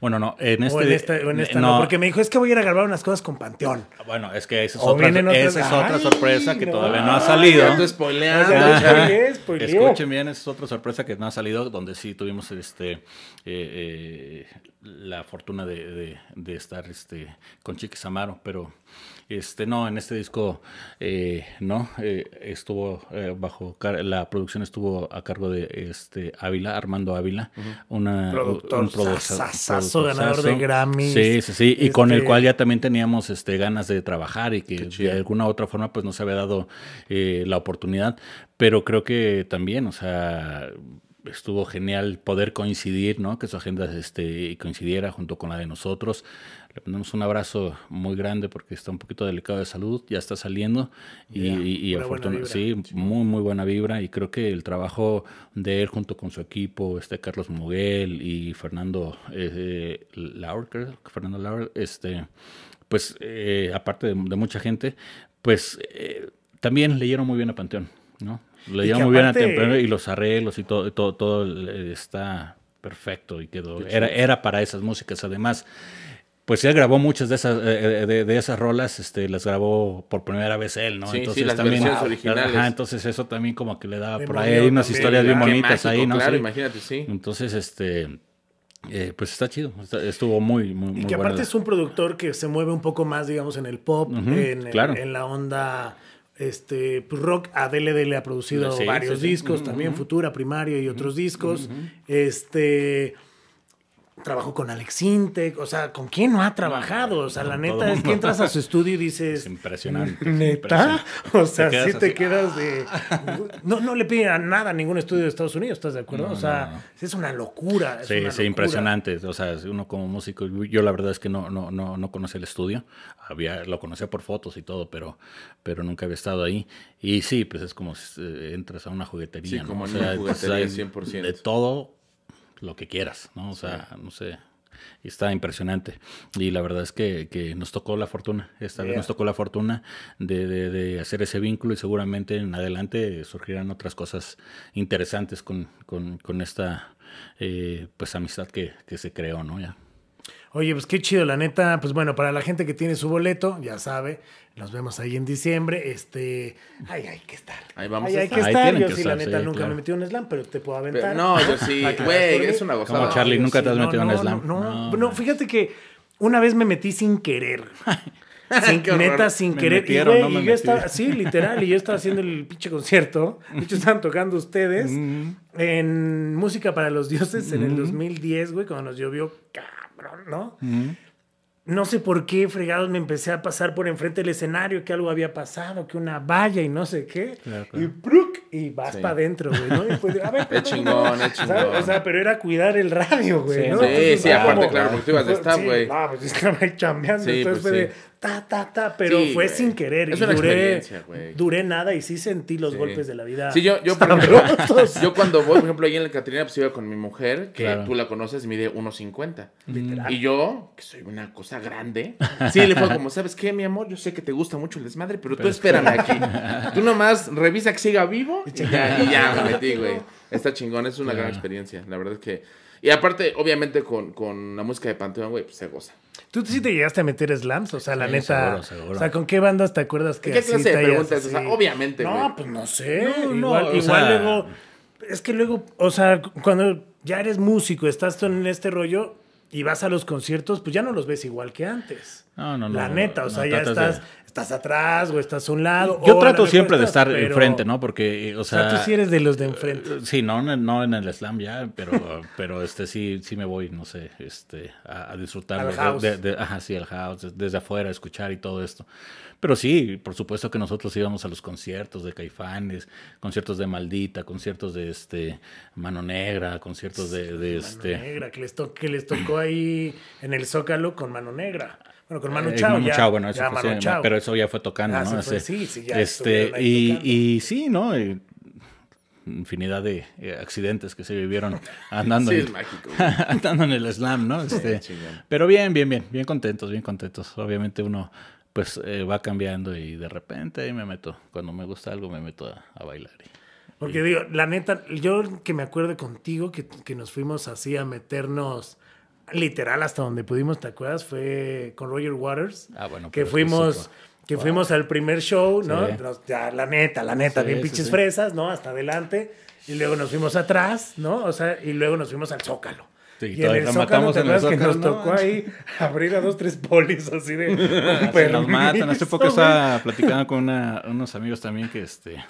Bueno, no, en este... o en esta, o en esta no. porque me dijo, es que voy a ir a grabar unas cosas con Panteón. Bueno, es que esa es otra, vienen otras- esa es otra Ay, sorpresa que no. todavía no ha Ay, salido. te spoileando. *laughs* Escuchen bien, esa es otra sorpresa que no ha salido, donde sí tuvimos este eh, eh, la fortuna de, de- de estar este, con Chiquis Amaro, pero este no, en este disco eh, no, eh, estuvo eh, bajo la producción estuvo a cargo de este Ávila, Armando Ávila, una, Productor un producer- sasazo, ganador de. Grammys. Sí, sí, sí, y con el Este- cual ya también teníamos este, ganas de trabajar y que de alguna u otra forma pues no se había dado eh, la oportunidad, pero creo que también, o sea, estuvo genial poder coincidir, ¿no? Que su agenda este, coincidiera junto con la de nosotros. Le mandamos un abrazo muy grande porque está un poquito delicado de salud, ya está saliendo y, y- y una buena afortuna- vibra. sí, muy, muy buena vibra y creo que el trabajo de él junto con su equipo, este Carlos Muguel y Fernando eh, Laur, creo Fernando Laur, este, pues eh, aparte de, de mucha gente, pues eh, también leyeron muy bien a Panteón, ¿no? Leyeron muy bien a Panteón y los arreglos y todo, todo, todo eh, está perfecto y quedó, era, era para esas músicas además. Pues él grabó muchas de esas, eh, de, de esas rolas, este, las grabó por primera vez él, ¿no? Sí, sí, las versiones originales. Ajá, entonces eso también como que le daba por ahí hay unas también, historias bien bonitas mágico, ahí, ¿no? Claro, Sí. imagínate, sí. Entonces, este, eh, pues está chido. está- estuvo muy, muy, Y muy que aparte es un productor que se mueve un poco más, digamos, en el pop, en, claro. en la onda este pues, rock. Adele le ha producido Sí, varios sí, sí. discos, también. Futura, Primario y otros discos. Este trabajó con Alex Intec, o sea, ¿con quién no ha trabajado? O sea, la neta es que entras a su estudio y Es dices, impresionante. ¿Neta? O sea, Te quedas sí te quedas de... *laughs* No, no le piden a nada a ningún estudio de Estados Unidos, ¿estás de acuerdo? No, o sea, no, no. es una locura. es Sí, una sí, locura. impresionante. O sea, uno como músico, yo la verdad es que no, no, no, no conocía el estudio. Había, lo conocía por fotos y todo, pero, pero nunca había estado ahí. Y sí, pues es como si eh, entras a una juguetería. Sí, ¿no? como O en una sea, pues, juguetería, hay 100%. De todo lo que quieras, ¿no? O sea, no sé. Está impresionante. Y la verdad es que, que nos tocó la fortuna. Esta vez nos tocó la fortuna de, de- de hacer ese vínculo y seguramente en adelante surgirán otras cosas interesantes con, con- con esta eh, pues amistad que, que se creó, ¿no? Ya. Oye, pues qué chido, la neta. Pues bueno, para la gente que tiene su boleto, ya sabe, nos vemos ahí en diciembre. Este, ay, hay que estar. Ahí vamos Ay, a hay estar. que Ahí estar. tienen Yo que sí, la neta, sí, nunca claro. me metí en un slam, pero te puedo aventar. Pero no, yo sí, *laughs* que güey, es una gozada. Como Charlie, ¿nunca te has no, metido en no, slam? No, no, No. no, fíjate que una vez me metí sin querer. *laughs* Sin- neta, sin Me querer. metieron, y, no me y yo estaba, sí, literal, y yo estaba haciendo el pinche concierto. De hecho, estaban tocando ustedes en Música para los Dioses en el 2010, güey, cuando nos llovió cabrón, ¿no? No sé por qué, fregados, me empecé a pasar por enfrente del escenario, que algo había pasado, que una valla y no sé qué. Claro, claro. Y ¡pruc! Y vas Sí. para adentro, güey, ¿no? Y de, a ver, *laughs* Es chingón, es ¿sabes? chingón. O sea, pero era cuidar el radio, güey, Sí, ¿no? sí, Entonces, sí, aparte, como- claro, porque tú ibas de *laughs* staff, Sí, güey. No, pues estaba ahí chambeando, Sí, entonces pues, fue de sí. ta, ta, ta, pero Sí, fue sin querer. Es y una duré, duré nada y sí sentí los Sí. golpes de la vida. Sí, yo, yo, por ejemplo, yo cuando voy, por ejemplo, ahí en la Catrina, pues iba con mi mujer, que Claro. tú la conoces, mide 1.50. Literal. Y yo, que soy una cosa grande, sí, le fue como, ¿sabes qué, mi amor? Yo sé que te gusta mucho el desmadre, pero, tú espérame aquí. Tú nomás revisa que siga vivo y ya, y ya me metí, güey. *laughs* Está chingón, es una gran experiencia. La verdad es que... Y aparte, obviamente, con, con la música de Panteón, güey, pues se goza. ¿Tú sí te llegaste a meter slams? O sea, la Sí, neta. seguro, seguro. O sea, ¿con qué bandas te acuerdas que ¿Qué así clase te de preguntas? O sea, obviamente, güey. No, pues no sé. No, no, igual o igual sea- luego. Es que luego, o sea, cuando ya eres músico, estás tú en este rollo y vas a los conciertos, pues ya no los ves igual que antes. No, no, no. La neta, o no, sea, ya de- estás, atrás o estás a un lado. Yo trato siempre de estar pero- enfrente, ¿no? Porque, eh, o O sea... tú sí eres de los de enfrente. Eh, Sí, no, no en el slam ya, pero, *laughs* pero este sí, sí me voy, no sé, este, a, a disfrutar Al de- house. de- de- ajá, sí, al house, des- desde afuera, escuchar y todo esto. Pero sí, por supuesto que nosotros íbamos a los conciertos de Caifanes, conciertos de Maldita, conciertos de este Mano Negra, conciertos de, de Mano este Negra, que les, to- que les tocó ahí en el Zócalo con Mano Negra. Bueno, con Manu Eh, Chao. Manu ya, Chao, bueno, eso ya fue, Manu sí, Chao. pero eso ya fue tocando, Ah, ¿no? fue, sí, sí, ya este, y, tocando. y sí, ¿no? Eh, infinidad de eh, accidentes que se vivieron andando, Sí, en, es mágico, *laughs* andando en el slam, ¿no? Este, chingón. pero bien, bien, bien, bien contentos, bien contentos. Obviamente uno pues eh, va cambiando y de repente ahí me meto, cuando me gusta algo me meto a, a bailar. y- Porque digo, la neta, yo que me acuerdo contigo que, que nos fuimos así a meternos literal hasta donde pudimos, ¿te acuerdas? Fue con Roger Waters. Ah, bueno, que fuimos, que fuimos al primer show, ¿no? Sí. Nos- ya, la neta, la neta, Sí, bien pinches sí. fresas, ¿no? Hasta adelante. Y luego nos fuimos atrás, ¿no? O sea, y luego nos fuimos al Zócalo. Sí, y en el Zócalo, ¿te acuerdas que nos No, tocó ahí abrir a dos, tres polis así de... *laughs* Se nos matan. Hace poco estaba platicando con una- unos amigos también que este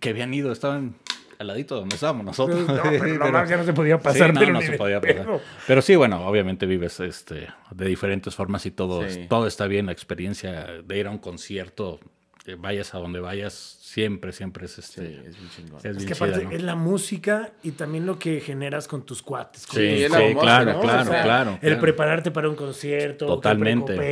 que habían ido, estaban al ladito donde estábamos nosotros. No, pero *laughs* ya no se podía pasar. Sí, no, pero no se podía pasar. Pero sí, bueno, obviamente vives este de diferentes formas y todo, Sí. todo está bien. La experiencia de ir a un concierto, eh, vayas a donde vayas, siempre, siempre es este. Sí, es bien chingón. es Es que chida, aparte ¿no? es la música y también lo que generas con tus cuates. con Sí, sí, claro, ¿no? claro, O sea, claro. El claro. prepararte para un concierto, Totalmente. o que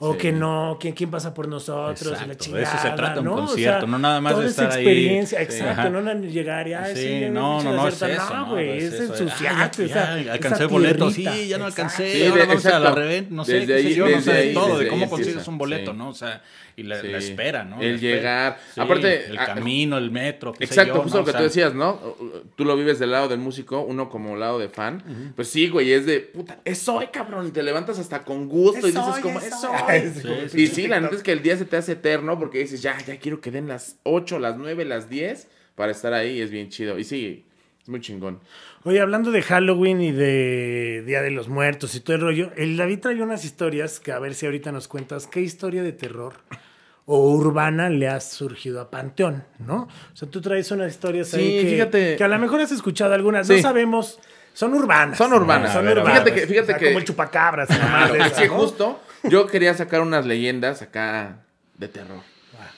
o Sí. que no, ¿quién, quién pasa por nosotros, y la Exacto, de chingada, eso se trata un ¿no? O concierto, sea, no nada más de toda esa estar ahí. experiencia, Sí. exacto, Ajá. no nada llegar y, ay, sí, no, no, no es eso. No, güey, es ensuciarte. Esa- esa alcancé el boleto, sí, ya no alcancé. Exacto. Ahora de- vamos a la exacto. reventa, no sé, Desde qué sé ahí- yo, no sé, ahí- todo, de cómo ahí consigues un boleto. ¿no? O sea, y la, espera, ¿no? El llegar. Sí, Aparte, el camino, el metro, qué sé Exacto, yo, justo ¿no? lo que O sea, tú decías, ¿no? Tú lo vives del lado del músico, uno como lado de fan. Pues sí, güey, es de, puta, es hoy, cabrón. Y te levantas hasta con gusto y Es dices hoy, como, es hoy. hoy. Sí, sí, Y sí, la neta es que el día se te hace eterno porque dices, ya, ya quiero que den las 8, las 9, las 10 para estar ahí. Es bien chido. Y sí, Es muy chingón. Oye, hablando de Halloween y de Día de los Muertos y todo el rollo, el David trae unas historias que a ver si ahorita nos cuentas qué historia de terror o urbana le has surgido a Panteón, ¿no? O sea, tú traes unas historias Sí, ahí que, fíjate. que a lo mejor has escuchado algunas, Sí. no sabemos, son urbanas. Son urbanas. Son ver, urbanas. Fíjate que- fíjate O sea, que- Como el chupacabras. y mamás de Es esas, que ¿no? justo yo quería sacar unas leyendas acá de terror.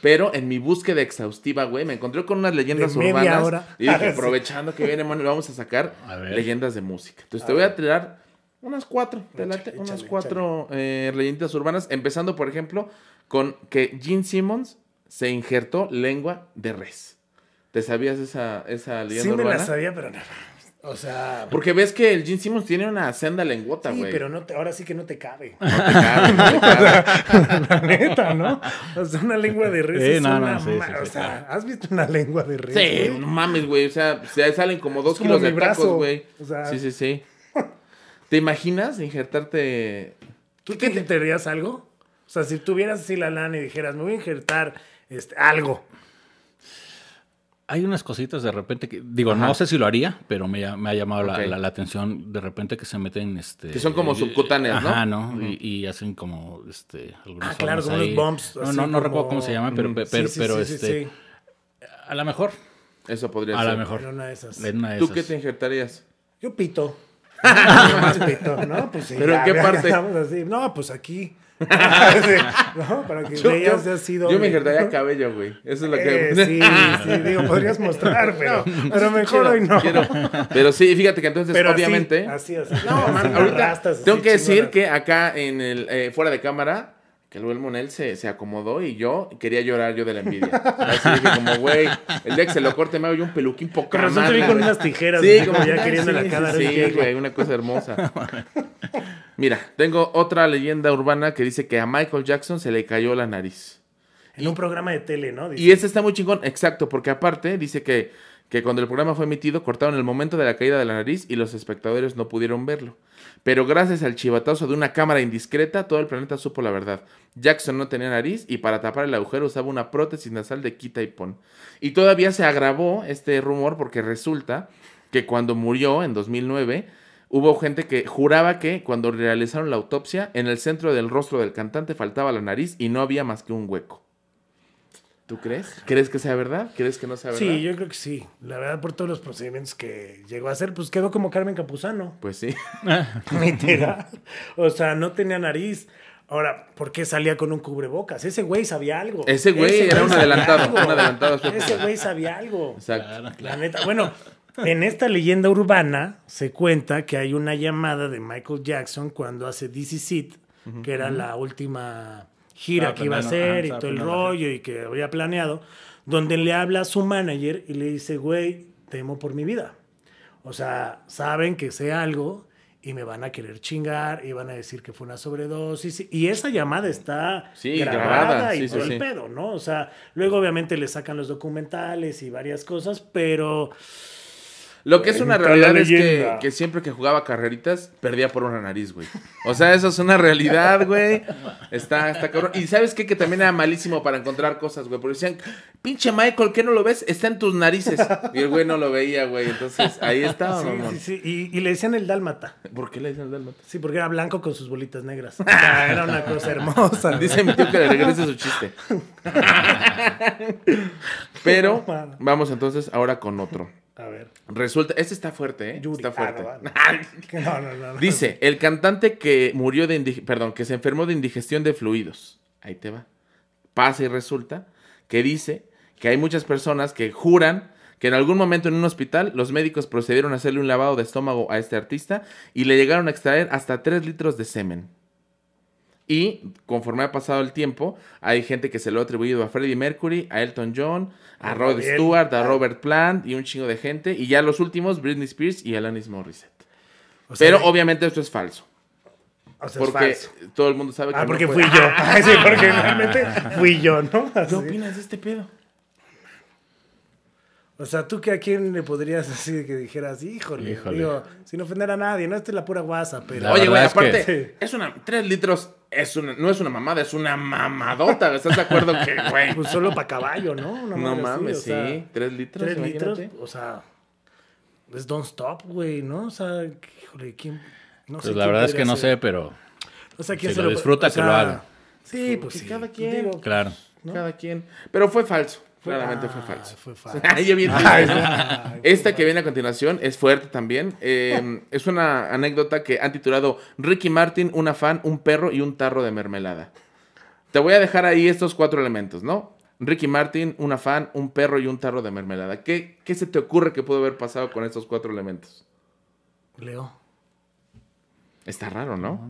Pero en mi búsqueda exhaustiva, güey, me encontré con unas leyendas De media urbanas. hora. Y dije, *laughs* Sí. aprovechando que viene, mano, vamos a sacar A leyendas de música. Entonces te voy a tirar unas cuatro, te late, Échale, unas cuatro eh, leyendas urbanas. Empezando, por ejemplo, con que Gene Simmons se injertó lengua de res. ¿Te sabías esa, esa leyenda Sí me urbana? la sabía, pero no. O sea, Porque ves que el Gene Simmons tiene una senda lengüota, sí, güey. pero no te- ahora sí que no te cabe. No te cabe, no te cabe. *laughs* La neta, ¿no? O sea, una lengua de res Sí, es no, no, una sí, sí, O sí, sea. ¿has visto una lengua de res? Sí, güey? no mames, güey. O sea, se salen como dos Es como kilos mi de brazo, tacos, güey. o sea- Sí, sí, sí. ¿Te imaginas injertarte? ¿Tú te injertarías algo? O sea, si tuvieras así la lana y dijeras, me voy a injertar este, algo. Hay unas cositas de repente que, digo, Ajá. no sé si lo haría, pero me, ha- me ha llamado la- Ok. la, la atención de repente que se meten, este... Que son como subcutáneas, ¿no? Ajá, ¿no? y, y hacen como, este, algunas Ah, claro, como ahí. bumps, No, no, no recuerdo cómo se llama, pero, Sí, pero, sí, pero sí, este, sí. a lo mejor, Eso podría a ser. lo mejor. En una de esas. En una de ¿Tú esas. qué te injertarías? Yo pito. *laughs* Más ¿no? Pues sí, ¿Pero en qué ya parte? así. No, pues aquí. *laughs* *laughs* ¿no? Para que Yo, donde- yo me injertaría cabello, güey. Eso es lo que... Eh, sí, sí, digo, podrías mostrar, pero, pero mejor Quiero- hoy no. quiero- Pero sí, fíjate que entonces, Pero obviamente... Así, así. No, man, ahorita tengo que decir que acá en el eh, fuera de cámara que luego el Monel se, se acomodó y yo quería llorar yo de la envidia. Así dije como, güey, el día que se lo corte me hago yo un peluquín Con razón te vi con unas tijeras. Sí, como ya queriendo sí, la cara. Sí, güey, una cosa hermosa. Mira, tengo otra leyenda urbana que dice que a Michael Jackson se le cayó la nariz. En un programa de tele, ¿no? Dice, Y este está muy chingón, exacto, porque aparte dice que, que cuando el programa fue emitido cortaron el momento de la caída de la nariz y los espectadores no pudieron verlo. Pero gracias al chivatazo de una cámara indiscreta, todo el planeta supo la verdad. Jackson no tenía nariz y para tapar el agujero usaba una prótesis nasal de quita y pon. Y todavía se agravó este rumor porque resulta que cuando murió en 2009 hubo gente que juraba que cuando realizaron la autopsia en el centro del rostro del cantante faltaba la nariz y no había más que un hueco. ¿Tú crees? ¿Crees que sea verdad? ¿Crees que no sea verdad? Sí, yo creo que sí. La verdad, por todos los procedimientos que llegó a hacer, pues quedó como Carmen Campuzano. Pues sí. *laughs* Literal. O sea, no tenía nariz. Ahora, ¿por qué salía con un cubrebocas? Ese güey sabía algo. Ese güey era un adelantado, algo. un adelantado. Ese güey sabía algo. Exacto. La neta. Bueno, en esta leyenda urbana se cuenta que hay una llamada de Michael Jackson cuando hace DC Seat, que era la última gira que iba a hacer y todo el rollo y que había planeado, donde le habla a su manager y le dice, güey, temo por mi vida. O sea, saben que sé algo y me van a querer chingar y van a decir que fue una sobredosis. Y esa llamada está Sí, grabada, grabada, y sí, todo sí, el pedo, ¿no? O sea, luego obviamente le sacan los documentales y varias cosas, pero Lo que es una Cuenta la realidad es que, siempre que jugaba carreritas, perdía por una nariz, güey. O sea, eso es una realidad, güey. Está, está cabrón. Y ¿sabes qué? Que también era malísimo para encontrar cosas, güey. Porque decían, pinche Michael, ¿qué no lo ves? Está en tus narices. Y el güey no lo veía, güey. Entonces, ahí estaba, sí, mamón. sí, sí. Y, y le decían el dálmata. ¿Por qué le dicen el dálmata? Sí, porque era blanco con sus bolitas negras. Era una cosa hermosa. ¿no? *laughs* Dice mi tío que le regrese su chiste. *laughs* Pero vamos entonces ahora con otro. A ver. Resulta, este está fuerte, ¿eh? Yuri. Está fuerte. Ah, no, *laughs* *laughs* no. No, no, no. Dice, el cantante que murió de perdón, que se enfermó de indigestión de fluidos. Ahí te va. Pasa y resulta que dice que hay muchas personas que juran que en algún momento en un hospital los médicos procedieron a hacerle un lavado de estómago a este artista y le llegaron a extraer hasta 3 litros de semen. Y conforme ha pasado el tiempo, hay gente que se lo ha atribuido a Freddie Mercury, a Elton John, a Rod. Stewart, a Robert Plant y un chingo de gente. Y ya los últimos, Britney Spears y Alanis Morissette. O sea, Pero obviamente esto es falso. o sea, es Porque falso. todo el mundo sabe que Ah, no porque fue- fui yo. *laughs* *laughs* Sí, porque realmente fui yo, ¿no? ¿Qué opinas de este pedo? O sea, ¿tú que a quién le podrías *laughs* así de que dijeras, híjole, Híjole. digo, sin ofender a nadie, no esta es la pura guasa, pero... La Oye, güey, verdad es que- aparte, es una. Tres litros es una, no es una mamada, es una mamadota. ¿Estás de acuerdo que, güey? Pues solo para caballo, ¿no? Una No así, mames, o sea, sí. Tres litros. Tres litros, o sea, es Don't Stop, güey, ¿no? O sea, híjole, ¿quién? No pues la verdad es que no sé, pero o sea, ¿quién si se lo disfruta, que lo haga. Sí, pues sí. cada Pues quien. digo, Claro. Cada quien. Pero fue falso. Claramente ah, fue falso. Fue falso. Esta que viene a continuación es fuerte también. Eh, *laughs* es una anécdota que han titulado Ricky Martin, una fan, un perro y un tarro de mermelada. Te voy a dejar ahí estos cuatro elementos, ¿no? Ricky Martin, una fan, un perro y un tarro de mermelada. ¿Qué, qué se te ocurre que pudo haber pasado con estos cuatro elementos? Leo. Está raro, ¿no?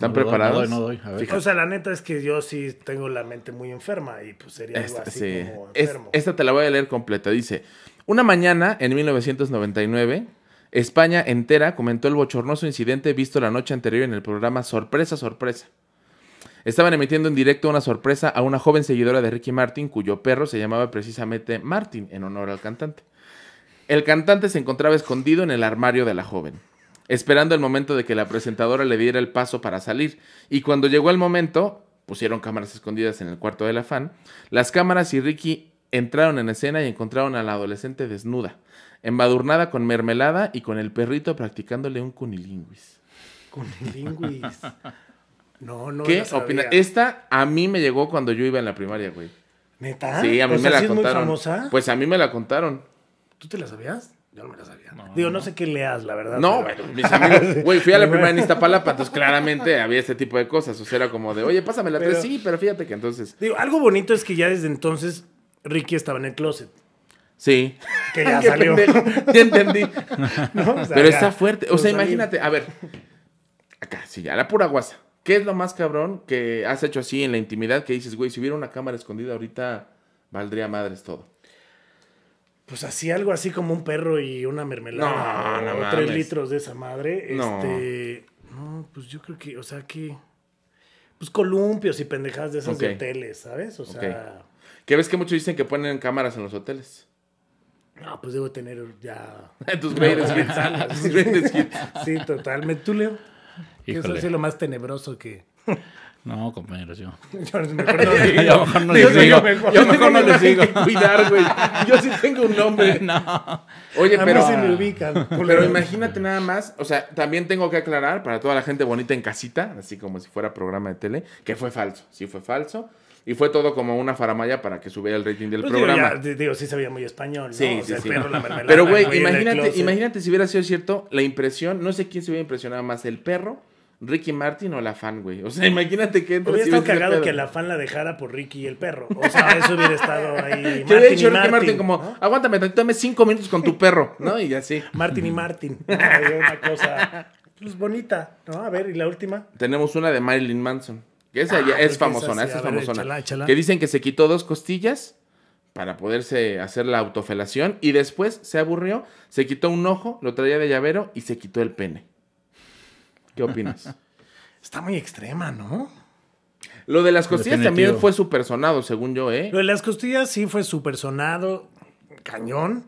¿Están No doy, preparados? no doy, no doy. A ver. Fíjate. O sea, la neta es que yo sí tengo la mente muy enferma y pues sería algo Esta, así sí. como Es- enfermo. esta te la voy a leer completa. Dice, una mañana en 1999, España entera comentó el bochornoso incidente visto la noche anterior en el programa Sorpresa, Sorpresa. Estaban emitiendo en directo una sorpresa a una joven seguidora de Ricky Martin, cuyo perro se llamaba precisamente Martin, en honor al cantante. El cantante se encontraba escondido en el armario de la joven, esperando el momento de que la presentadora le diera el paso para salir. Y cuando llegó el momento, pusieron cámaras escondidas en el cuarto de la fan, las cámaras y Ricky entraron en escena y encontraron a la adolescente desnuda, embadurnada con mermelada y con el perrito practicándole un cunilinguis. Cunilinguis. No, no. ¿Qué opinas? Esta a mí me llegó cuando yo iba en la primaria, güey. ¿Neta? Sí, a mí O me la ¿sí es muy contaron. famosa? Pues a mí me la contaron. ¿Tú te la sabías? Yo no me la sabía. Digo, no sé qué leas, la verdad. No, pero- bueno, mis amigos, *laughs* güey, fui a la primaria en Iztapalapa, entonces claramente había este tipo de cosas. O sea, era como de, oye, pásame la Pero- tres, sí, pero fíjate que entonces, Digo, algo bonito es que ya desde entonces Ricky estaba en el closet. sí. Que *laughs* ya salió. pendejo, Ya entendí. *laughs* ¿no? O sea, Pero ya está fuerte. O sea, imagínate, a ver, acá, sí, ya, la pura guasa. ¿Qué es lo más cabrón que has hecho así en la intimidad que dices, güey, si hubiera una cámara escondida ahorita, valdría madres todo? Pues así, algo así como un perro y una mermelada. No, o no tres mames. litros de esa madre. No. Este. No, pues yo creo que, o sea que. Pues columpios y pendejadas de esas de Ok. hoteles, ¿sabes? O sea. Que ves que muchos dicen que ponen cámaras en los hoteles. No, pues debo tener ya. *laughs* Tus *laughs* greatest *laughs* hits. Sí, totalmente. ¿Tú, Leo? Que Eso Híjole. ha sido lo más tenebroso que. No, compañeros, yo. *laughs* Yo mejor no *laughs* digo. Yo mejor no Digo, les yo digo. Yo mejor no les digo. *laughs* que cuidar, güey. Yo sí tengo un nombre. No. Oye, A pero... mí sí me ubican. Pero imagínate nada más, o sea, también tengo que aclarar para toda la gente bonita en casita, así como si fuera programa de tele, que fue falso, sí fue falso. Y fue todo como una faramaya para que subiera el rating del Pues digo, programa. ya, digo, sí sabía muy español, ¿no? Sí, O sea, sí, sí. el perro, la Pero, güey, imagínate, imagínate si hubiera sido cierto la impresión, no sé quién se hubiera impresionado más, el perro, Ricky Martin o la fan, güey. O sea, *laughs* imagínate que Hubiera recibes estado cagado que la fan la dejara por Ricky y el perro. O sea, eso hubiera estado ahí. *laughs* Yo hubiera dicho Ricky Martin como, ¿no? aguántame, dame cinco minutos con tu perro, ¿no? Y así. *laughs* Martin y Martin. una cosa pues bonita, ¿no? A ver, y la última. Tenemos una de Marilyn Manson. Que esa Ah, ya es esa famosona, sí. esa es ver, famosona. échala, échala. Que dicen que se quitó dos costillas para poderse hacer la autofelación y después se aburrió, se quitó un ojo, lo traía de llavero y se quitó el pene. ¿Qué opinas? *laughs* Está muy extrema, ¿no? Lo de las costillas Definitivo. también fue súper sonado, según yo, ¿eh? Lo de las costillas sí fue súper sonado, cañón.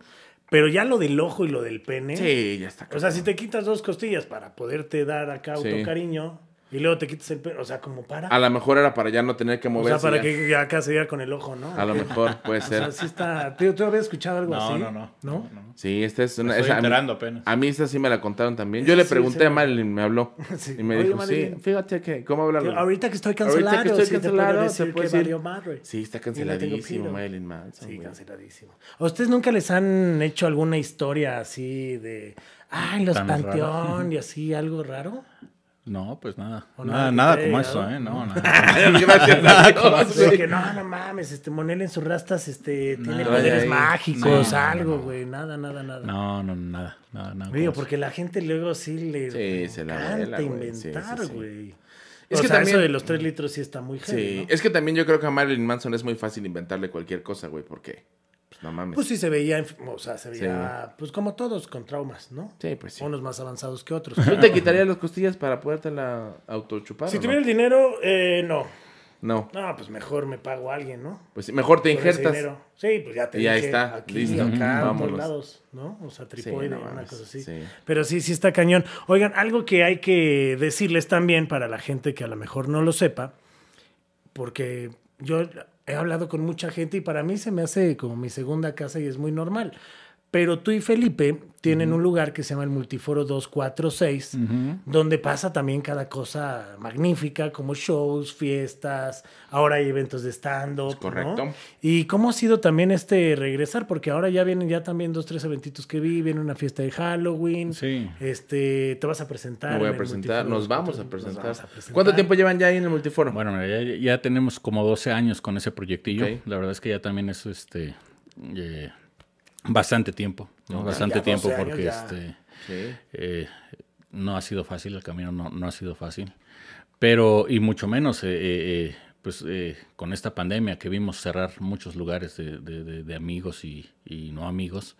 Pero ya lo del ojo y lo del pene. Sí, ya está. O sea, si te quitas dos costillas para poderte dar acá Sí. autocariño y luego te quitas el pene, o sea, como para. A lo mejor era para ya no tener que o moverse. sea, para ya. que ya acá se diera con el ojo, ¿no? A lo mejor puede O sea, ser. sí está. ¿Tú, tú habías escuchado algo No, así? no, no. ¿No? Sí, esta es una. Estoy esa- a, mí, enterando apenas. a mí esta sí me la contaron también. Yo le Sí, pregunté sí, a me- Marilyn, me habló. *laughs* Sí. Y me Oye, dijo, Marilyn. sí, fíjate que, ¿cómo hablan? Ahorita que estoy Ahorita cancelado, que estoy te cancelado, decir se puede decir- madre. Sí, está canceladísimo. Marilyn Manson. Sí, güey. canceladísimo. ¿A ustedes nunca les han hecho alguna historia así de, ay, los panteón y así, algo raro? No, pues nada. O Nada, nada nada como eso. ¿eh? No, *laughs* nada. Gracias a *laughs* Dios, De güey. que no, no mames, este Monel en sus rastas este, tiene poderes mágicos, no, algo, no. güey, nada, nada, nada. No, no, nada. Nada, nada. Digo, porque la gente luego sí le Sí, se la vuela, encanta güey. Sí, inventar, sí, güey. Es que sea, también- eso de los tres litros sí está muy heavy, Sí, ¿no? es que también yo creo que a Marilyn Manson es muy fácil inventarle cualquier cosa, güey, porque, pues no mames. Pues sí se veía, o sea, se veía, pues como todos, con traumas, ¿no? Sí, pues sí. Unos más avanzados que otros. ¿Tú te quitarías las costillas para podértela autochupar? Si tuviera no? el dinero, eh, no. No, No, pues mejor me pago a alguien, ¿no? pues sí, mejor te Por injertas. Sí, pues ya te Y ahí está, aquí, listo, acá, vámonos. todos lados, ¿no? O sea, tripoide, no una cosa así. sí. Pero sí, sí está cañón. Oigan, algo que hay que decirles también para la gente que a lo mejor no lo sepa, porque yo he hablado con mucha gente y para mí se me hace como mi segunda casa y es muy normal. Pero tú y Felipe tienen un lugar que se llama el Multiforo 246, donde pasa también cada cosa magnífica, como shows, fiestas, ahora hay eventos de stand-up. Correcto. ¿Y cómo ha sido también este regresar? Porque ahora ya vienen ya también dos, tres eventitos que vi, viene una fiesta de Halloween. Sí. Este, te vas a presentar. Me voy a presentar, nos vamos a 246, presentar. nos vas a presentar. ¿Cuánto tiempo llevan ya ahí en el multiforo? Bueno, mira, ya, ya tenemos como 12 años con ese proyectillo. La verdad es que ya también es este eh, bastante tiempo. Bastante Ya tiempo 12 años porque ya. este Sí. eh, no ha sido fácil, el camino no, no ha sido fácil. Pero, y mucho menos, eh, eh, eh, pues eh, con esta pandemia que vimos cerrar muchos lugares de, de- de- de amigos y, y no amigos.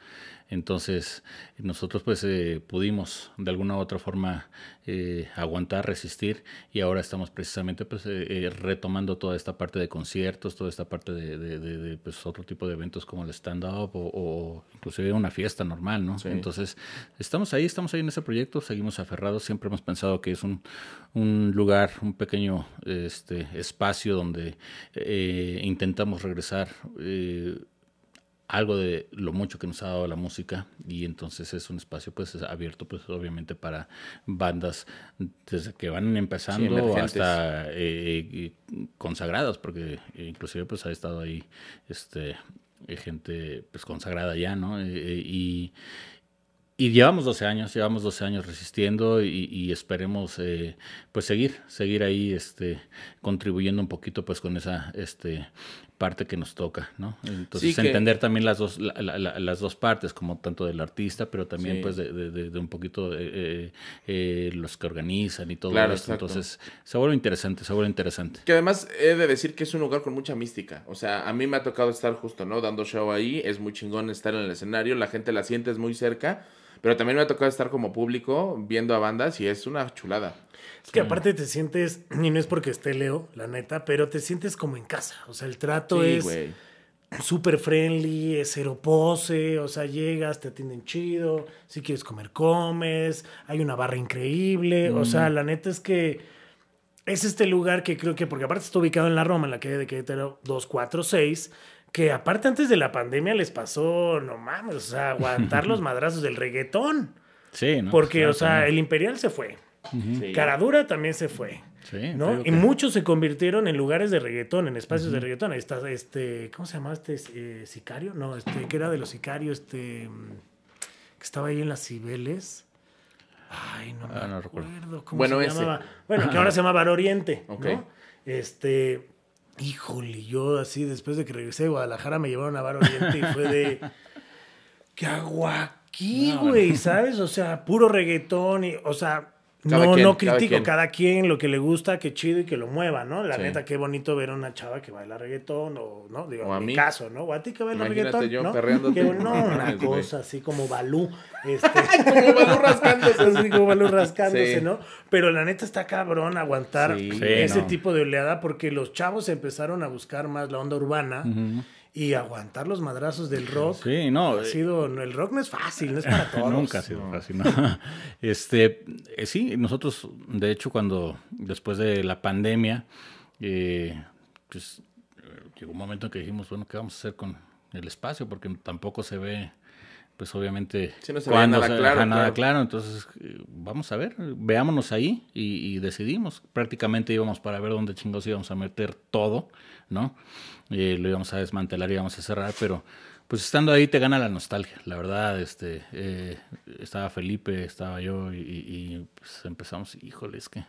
Entonces, nosotros pues eh, pudimos de alguna u otra forma eh, aguantar, resistir y ahora estamos precisamente pues eh, eh, retomando toda esta parte de conciertos, toda esta parte de, de- de- de, pues, otro tipo de eventos como el stand-up o, o inclusive una fiesta normal, ¿no? Sí. Entonces, estamos ahí, estamos ahí en ese proyecto, seguimos aferrados, siempre hemos pensado que es un, un lugar, un pequeño este, espacio donde eh, intentamos regresar eh, algo de lo mucho que nos ha dado la música y entonces es un espacio pues es abierto pues obviamente para bandas desde que van empezando hasta eh, eh, consagradas porque inclusive pues ha estado ahí este eh, gente pues consagrada ya no Eh, eh, y y llevamos 12 años, llevamos 12 años resistiendo y, y esperemos eh, pues seguir, seguir ahí este, contribuyendo un poquito pues con esa este, parte que nos toca, ¿no? Entonces Sí, que- entender también las dos, la- la- la- las dos partes, como tanto del artista, pero también Sí. pues de, de- de- de un poquito eh, eh, eh, los que organizan y todo Claro, esto. exacto. Entonces se vuelve interesante, se vuelve interesante. Que además he de decir que es un lugar con mucha mística. O sea, a mí me ha tocado estar justo, ¿no? Dando show ahí. Es muy chingón estar en el escenario. La gente la siente, es muy cerca. Pero también me ha tocado estar como público viendo a bandas y es una chulada. Es que aparte te sientes, *clears throat* y no es porque esté Leo, la neta, pero te sientes como en casa. O sea, el trato Sí, es súper friendly, es cero pose, o sea, llegas, te atienden chido, si quieres comer, comes, hay una barra increíble, o sea, la neta es que es este lugar que creo que, porque aparte está ubicado en la Roma, en la calle de Querétaro 246, que aparte antes de la pandemia les pasó, no mames, o sea, aguantar *laughs* los madrazos del reggaetón, Sí, ¿no? porque, Claro, o sea, también. el Imperial se fue, Sí. Caradura también se fue. Sí, ¿no? Y que- muchos se convirtieron en lugares de reggaetón, en espacios de reggaetón. Ahí está este, ¿cómo se llamaba este eh, sicario? No, este, que era de los sicarios, este, que estaba ahí en las Cibeles. Ay, no me Ah, no recuerdo. acuerdo cómo Bueno, se ese. llamaba. Bueno, que ahora se llama Bar Oriente, Ok. ¿no? Este, híjole, yo así después de que regresé de Guadalajara me llevaron a Bar Oriente y fue de, *laughs* ¿qué hago aquí, No, güey? ¿Sabes? O sea, puro reggaetón y, o sea, Cada no, quien, no cada critico quien. cada quien lo que le gusta, que chido y que lo mueva, ¿no? La Sí. neta, qué bonito ver a una chava que baila reggaetón o, ¿no? Digo, O a en mi mí. caso, ¿no? O a ti que baila Imagínate reggaetón, yo ¿no? Qué bueno, No no, *laughs* una cosa así como Balú, *laughs* este... Como Balú rascándose. así como Balú rascándose, Sí. ¿no? Pero la neta está cabrón aguantar Sí. Sí, ese no. tipo de oleada porque los chavos empezaron a buscar más la onda urbana y aguantar los madrazos del rock. Sí, no. Ha eh, sido, el rock no es fácil, no es *laughs* para todos. Nunca ha sido fácil. ¿no? *laughs* Este, eh, sí, nosotros, de hecho, cuando después de la pandemia, eh, pues llegó un momento en que dijimos, bueno, ¿qué vamos a hacer con el espacio? Porque tampoco se ve, pues obviamente, Sí, no se veía nada se- claro, nada claro. claro. Entonces, eh, vamos a ver, veámonos ahí y, y decidimos. Prácticamente íbamos para ver dónde chingados íbamos a meter todo, ¿no? Eh, lo íbamos a desmantelar y íbamos a cerrar, pero pues estando ahí te gana la nostalgia, la verdad, este, eh, estaba Felipe, estaba yo y, y, pues empezamos, híjole, es que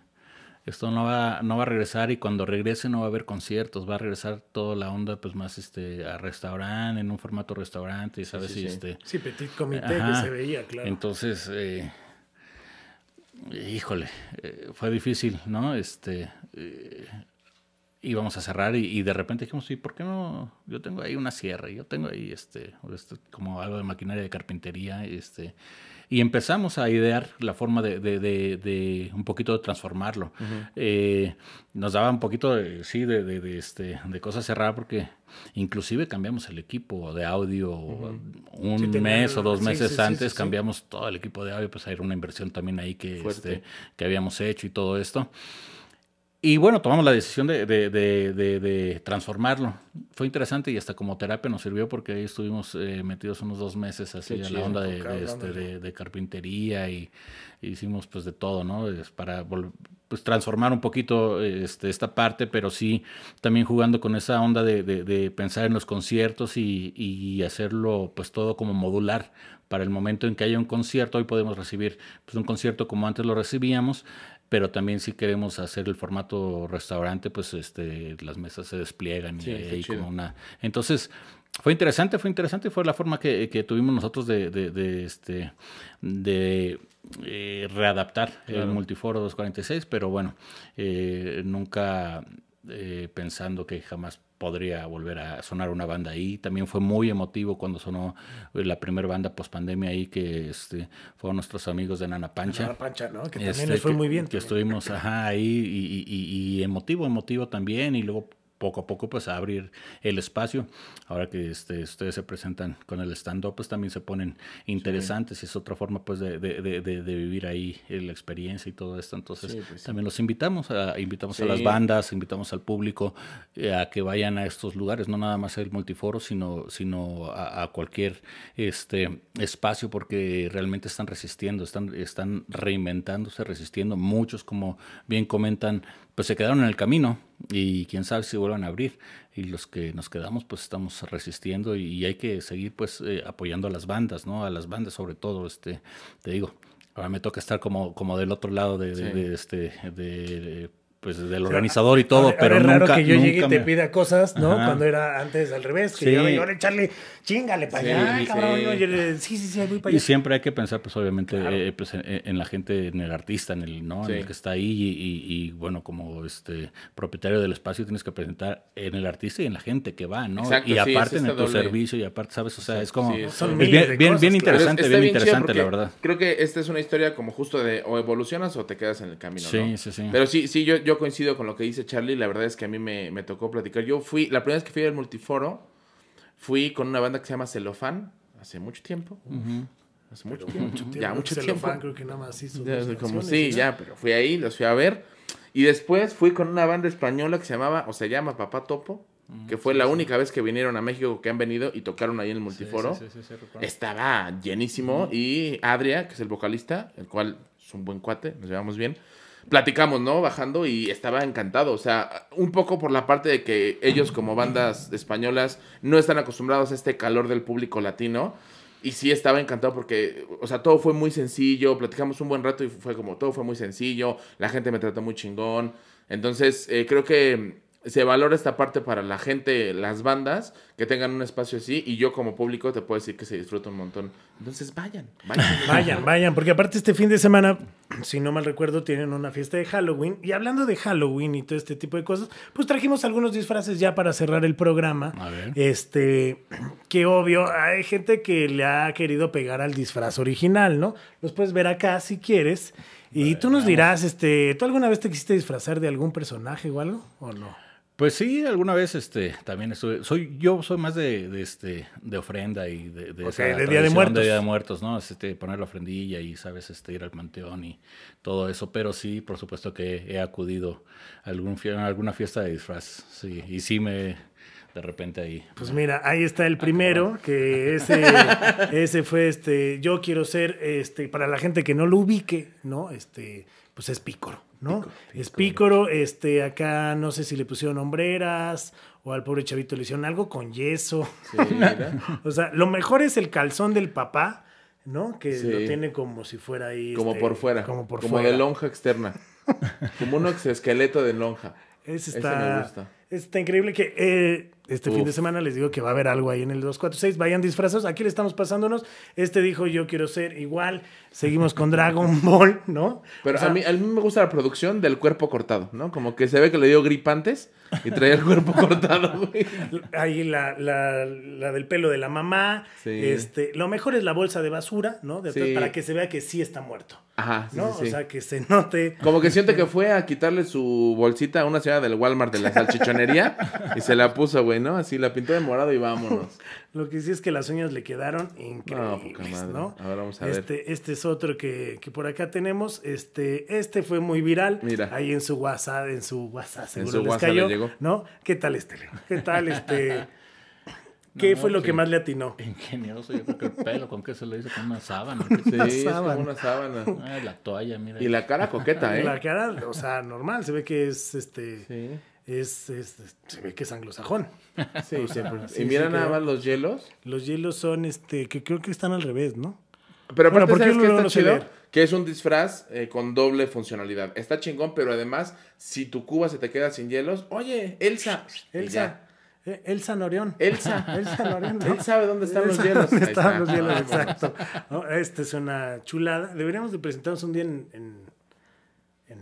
esto no va, no va a regresar y cuando regrese no va a haber conciertos, va a regresar toda la onda pues más este a restaurante, en un formato restaurante, y sabes, sí, y sí. este Sí, petit comité Ajá. que se veía, claro. entonces, eh, híjole, eh, fue difícil, ¿no? Este, eh, íbamos a cerrar y, y de repente dijimos, ¿y por qué no? Yo tengo ahí una sierra, yo tengo ahí este, este, como algo de maquinaria de carpintería, este, y empezamos a idear la forma de, de, de- de un poquito de transformarlo. Eh, nos daba un poquito, de, sí, de, este, de cosas cerradas porque inclusive cambiamos el equipo de audio un Sí, tenía- mes o dos meses sí, sí, antes, cambiamos todo el equipo de audio, pues era una inversión también ahí que, este, que habíamos hecho y todo esto. Y bueno, tomamos la decisión de, de, de, de, transformarlo. Fue interesante y hasta como terapia nos sirvió porque ahí estuvimos eh, metidos unos dos meses así a la onda de, este, carpintería y, hicimos pues de todo, ¿no? Es para pues transformar un poquito este, esta parte, pero sí también jugando con esa onda de, pensar en los conciertos y, y hacerlo pues todo como modular para el momento en que haya un concierto. Hoy podemos recibir pues, un concierto como antes lo recibíamos, pero también si queremos hacer el formato restaurante, pues este, las mesas se despliegan y hay como una... Entonces, fue interesante, fue interesante, fue la forma que, tuvimos nosotros de, de, este, de eh, readaptar el Multiforo 246, pero bueno, eh, nunca eh, pensando que jamás podría volver a sonar una banda ahí. También fue muy emotivo cuando sonó eh, la primera banda post pandemia ahí, que este, fueron nuestros amigos de Nana Pancha. Nana Pancha, ¿no? Que también este, les fue muy bien. Que estuvimos ajá, ahí y, y, y, emotivo, emotivo también. Y luego poco a poco pues a abrir el espacio. Ahora que este, ustedes se presentan con el stand-up, pues también se ponen interesantes y es otra forma pues de, de, de, de vivir ahí la experiencia y todo esto. Entonces pues también los invitamos, a, invitamos a las bandas, invitamos al público eh, a que vayan a estos lugares, no nada más el multiforo, sino, sino a, a, cualquier este, espacio porque realmente están resistiendo, están, están reinventándose, resistiendo. Muchos, como bien comentan, pues se quedaron en el camino y quién sabe si vuelvan a abrir. Y los que nos quedamos, pues estamos resistiendo y, hay que seguir pues eh, apoyando a las bandas, ¿no? A las bandas sobre todo, este, te digo, ahora me toca estar como, como del otro lado de, de este, de pues del organizador y todo, pero es raro que yo llegue y te pida cosas, ¿no? Cuando era antes al revés, que yo iba a echarle, chingale para allá, cabrón. sí, sí, sí, voy para allá. Y siempre hay que pensar, pues obviamente, eh, pues, en, la gente, en el artista, en el, ¿no? En el que está ahí y, bueno, como este propietario del espacio tienes que presentar en el artista y en la gente que va, ¿no? y aparte en tu servicio y aparte, ¿sabes? O sea, es como... bien, bien, bien, interesante, bien, interesante, la verdad. Creo que esta es una historia como justo de o evolucionas o te quedas en el camino, Sí, sí, sí. Pero sí, sí, yo coincido con lo que dice Charlie. La verdad es que a mí me, tocó platicar. Yo fui, la primera vez que fui al multiforo, fui con una banda que se llama Celofán, hace mucho tiempo. Hace mucho tiempo. Ya, mucho tiempo. creo que nada más hizo como, sí, ya, pero fui ahí, los fui a ver. Y después fui con una banda española que se llamaba, o se llama Papá Topo, que fue la única vez que vinieron a México que han venido y tocaron ahí en el multiforo. Estaba llenísimo. Y Adria, que es el vocalista, el cual es un buen cuate, nos llevamos bien platicamos, ¿no? Bajando y estaba encantado. O sea, un poco por la parte de que ellos como bandas españolas no están acostumbrados a este calor del público latino. Y sí estaba encantado porque, o sea, todo fue muy sencillo, platicamos un buen rato y fue como, todo fue muy sencillo, la gente me trató muy chingón. Entonces, eh, creo que se valora esta parte para la gente, las bandas, que tengan un espacio así. Y yo como público te puedo decir que se disfruta un montón. Entonces vayan, vayan. *laughs* vayan, vayan, porque aparte este fin de semana, si no mal recuerdo, tienen una fiesta de Halloween. Y hablando de Halloween y todo este tipo de cosas, pues trajimos algunos disfraces ya para cerrar el programa. A ver. Este, que obvio, hay gente que le ha querido pegar al disfraz original, ¿no? Los puedes ver acá si quieres. Y tú nos dirás, este, ¿tú alguna vez te quisiste disfrazar de algún personaje o algo? ¿O no? Pues sí, alguna vez este también estuve, soy yo soy más de, de este de ofrenda y de, de, de Día de Muertos. De Día de Muertos, ¿no? Este, poner la ofrendilla y sabes este ir al panteón y todo eso, pero sí, por supuesto que he acudido a algún a alguna fiesta de disfraz, sí, y sí me de repente ahí. Pues mira, ahí está el primero, que ese, *laughs* ese fue este, yo quiero ser, este, para la gente que no lo ubique, ¿no? Este, pues es Pícoro. ¿No? Es pícoro, este, acá no sé si le pusieron hombreras o al pobre chavito le hicieron algo con yeso. *laughs* o sea, lo mejor es el calzón del papá, ¿no? Que lo tiene como si fuera ahí. Como este, por fuera. Como por como de lonja externa. *laughs* como un exoesqueleto de lonja. Ese está, me gusta. Está increíble que eh, este fin de semana les digo que va a haber algo ahí en el 246. Vayan disfrazados. Aquí le estamos pasándonos. Este dijo yo quiero ser igual. Seguimos con Dragon *laughs* Ball, ¿no? Pero a, mí, a mí me gusta la producción del cuerpo cortado, ¿no? Como que se ve que le dio gripantes y traía el cuerpo *laughs* cortado, güey. Ahí la, la, la del pelo de la mamá. Sí. Este, lo mejor es la bolsa de basura, ¿no? De atrás, Sí. para que se vea que sí está muerto. Ajá, sí, ¿No? O sea, que se note. Como que siente que fue a quitarle su bolsita a una señora del Walmart de la salchichonería y se la puso, güey, ¿no? Así la pintó de morado y vámonos. *laughs* Lo que sí es que las uñas le quedaron No, increíbles, madre. ¿no? Ahora vamos a ver. este, este es otro que, que por acá tenemos. Este, este fue muy viral. Mira. Ahí en su WhatsApp, en su WhatsApp, seguro su les WhatsApp cayó, le llegó. ¿No? ¿Qué tal este? Leo? ¿Qué tal este? *laughs* ¿Qué No, fue lo sí. que más le atinó? Ingenioso, yo creo que el pelo, ¿con qué se lo hizo? Con una sábana. *laughs* Sí, Una es sábana. como una sábana. La toalla, mira. Y la cara coqueta, ¿eh? La cara, o sea, normal, se ve que es este. Sí, Es, es- se ve que es anglosajón. sí, sí. pues, sí, y mira sí nada más los hielos. Los hielos son este, que creo que están al revés, ¿no? Pero Bueno, ¿por qué ¿sabes qué luego está no sé chido? Que es un disfraz eh, con doble funcionalidad. Está chingón, pero además, si tu cuba se te queda sin hielos, oye, Elsa. Elsa. Eh, Elsa Norión. Elsa. *laughs* Elsa Norión. ¿no? Él sabe dónde están los Él hielos. ¿Dónde Ahí están está. los hielos? Exacto. ¿No? Esta es una chulada. Deberíamos de presentarnos un día en, en, en-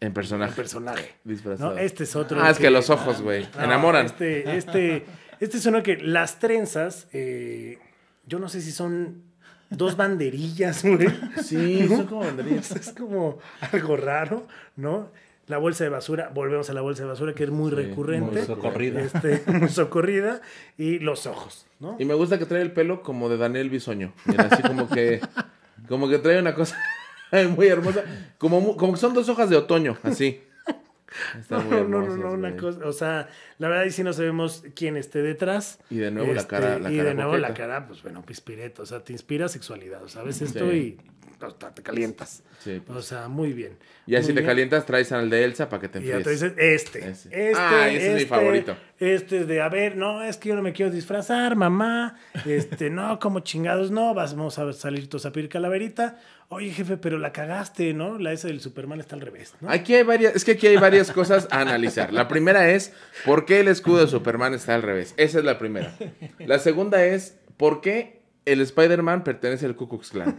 En en personaje. personaje. Disfrazado. ¿no? Este es otro. Ah, es que los ojos, güey. No, Enamoran. Este, este, este es uno que las trenzas, eh, yo no sé si son dos banderillas, güey. Sí, *laughs* son como banderillas. Es como algo raro, ¿no? La bolsa de basura, volvemos a la bolsa de basura que es muy Sí, recurrente. muy socorrida. Este, *laughs* muy socorrida. Y los ojos, ¿no? Y me gusta que trae el pelo como de Daniel Bisoño. Mira, así como que. Como que trae una cosa *laughs* muy hermosa. Como, como que son dos hojas de otoño, así. Está muy No, no, no, una cosa, o sea, la verdad ahí sí no sabemos quién esté detrás. Y de nuevo la Este, cara- la y cara de nuevo la cara, pues bueno, pispireto, o sea, te inspira sexualidad, o sea, ves Sí. esto y te calientas. Sí, pues. O sea, muy bien. Y así te bien. calientas, traes al de Elsa para que te Y enfríes. te dices, este, este, Ah, ese es mi este, favorito. Este es de, a ver, no, es que yo no me quiero disfrazar, mamá. Este, no, como chingados, no, vamos a salir todos a pedir calaverita. Oye, jefe, pero la cagaste, ¿no? La esa del Superman está al revés, ¿no? Aquí hay varias, es que aquí hay varias cosas a analizar. La primera es por qué el escudo de Superman está al revés. Esa es la primera. La segunda es por qué el Spider-Man pertenece al Ku Klux Klan.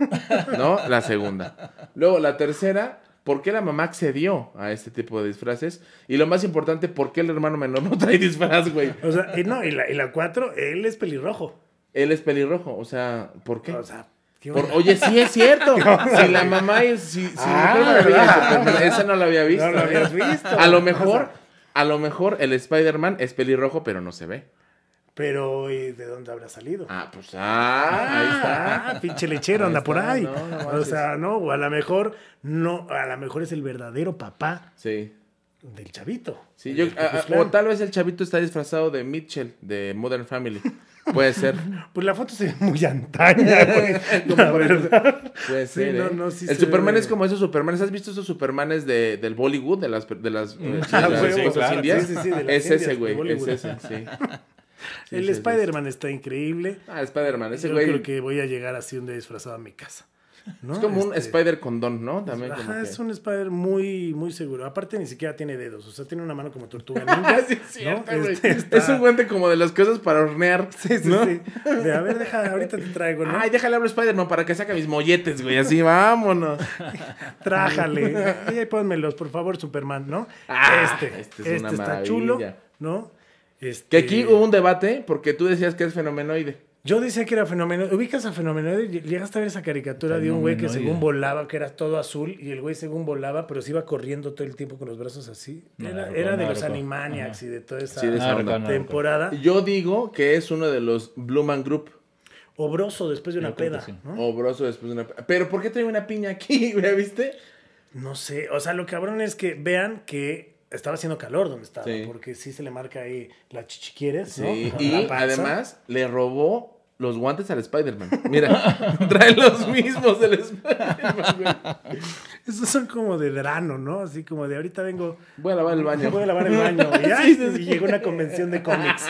¿No? La segunda. Luego, la tercera, ¿por qué la mamá accedió a este tipo de disfraces? Y lo más importante, ¿por qué el hermano menor no trae disfraz, güey? O sea, y no, y la, y la cuatro, él es pelirrojo. Él es pelirrojo, o sea, ¿por qué? O sea, oye, sí es cierto. *laughs* Si la mamá es. Si, si Ah, mi prima veía ¿verdad? Superman, esa no la había visto. No lo ¿eh? habías visto. A lo O mejor, sea, a lo mejor el Spider-Man es pelirrojo, pero no se ve. Pero, ¿y ¿de dónde habrá salido? Ah, pues ah, ahí está. Ah, pinche lechero Ahí anda por ahí. no, no o sea, no, o a lo mejor, no, a lo mejor es el verdadero papá Sí. del chavito. Sí, yo, ah, ah, o tal vez el chavito está disfrazado de Mitchell, de Modern Family. Puede ser. *laughs* Pues la foto se ve muy antaña, *laughs* güey. Puede Sí, ser. ¿eh? no, sí el se Superman ve- es como esos Supermanes. ¿Has visto esos Supermanes de, del Bollywood? De las, de las, eh, Ah, de las huevo, cosas claro. indias? Sí, sí, sí, de las es indias, ese, de güey. Es ese, sí. *laughs* Sí, el sí, sí. Spider-Man está increíble. Ah, Spider-Man. Ese Yo güey. creo que voy a llegar así un día disfrazado a mi casa. ¿no? Es como un Este, Spider condón, ¿no? También como Ajá, que- es un Spider muy, muy seguro. Aparte ni siquiera tiene dedos, o sea, tiene una mano como tortuga *laughs* ninja. Sí, es cierto, ¿no? güey. Este, está- Es un guante como de las cosas para hornear. *laughs* Sí, sí, ¿no? sí. De, a ver, deja, ahorita te traigo, ¿no? Ay, déjale hablar a Spider-Man para que saque mis molletes, güey. Así, vámonos. *laughs* Trájale. Y ahí pónmelos, por favor, Superman, ¿no? Ah, este, este es este, una está chulo, ¿no? Este, Que aquí hubo un debate porque tú decías que es fenomenoide. Yo decía que era fenómeno. ¿Ubicas a Fenomenoide? Llegaste a ver esa caricatura de un güey que Fenomenoide. según volaba, que era todo azul, y el güey según volaba, pero se iba corriendo todo el tiempo con los brazos así. No, Era, no, era de los Animaniacs y de toda esa Sí, de temporada. Yo digo que es uno de los Blue Man Group. Obroso después de una peda. Obroso después de una... Pero ¿por qué trae una piña aquí, *laughs* güey? ¿Viste? No sé, o sea, lo cabrón es que vean que estaba haciendo calor donde estaba, Sí. porque sí se le marca ahí la chichiquieres, ¿no? Sí. Y además le robó los guantes al Spider-Man. Mira, *laughs* trae los mismos del Spider-Man. Esos son como de verano, ¿no? Así como de ahorita vengo, Voy a lavar el baño. voy a lavar el baño. Y, *laughs* ay, y llegó una convención de cómics.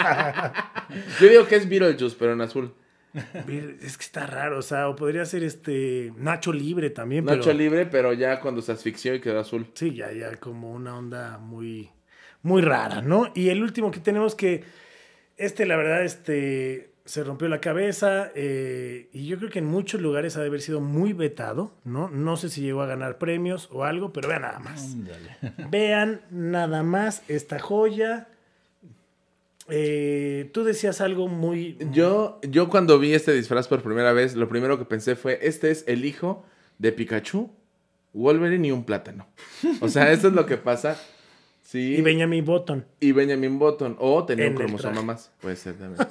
Yo digo que es Beetlejuice, pero en azul. *laughs* es que está raro, o sea, o podría ser este Nacho Libre también, Nacho pero libre, pero ya cuando se asfixió y quedó azul. sí, ya, ya como una onda muy, muy rara, ¿no? Y el último que tenemos que, este, la verdad, este, se rompió la cabeza eh, y yo creo que en muchos lugares ha de haber sido muy vetado, ¿no? No sé si llegó a ganar premios o algo, pero vean nada más. *laughs* Vean nada más esta joya. Eh, tú decías algo muy... Yo, yo cuando vi este disfraz por primera vez, lo primero que pensé fue, este es el hijo de Pikachu, Wolverine y un plátano. O sea, eso es lo que pasa. Sí. Y Benjamin Button. Y Benjamin Button. O tenía En un cromosoma más. Puede ser también.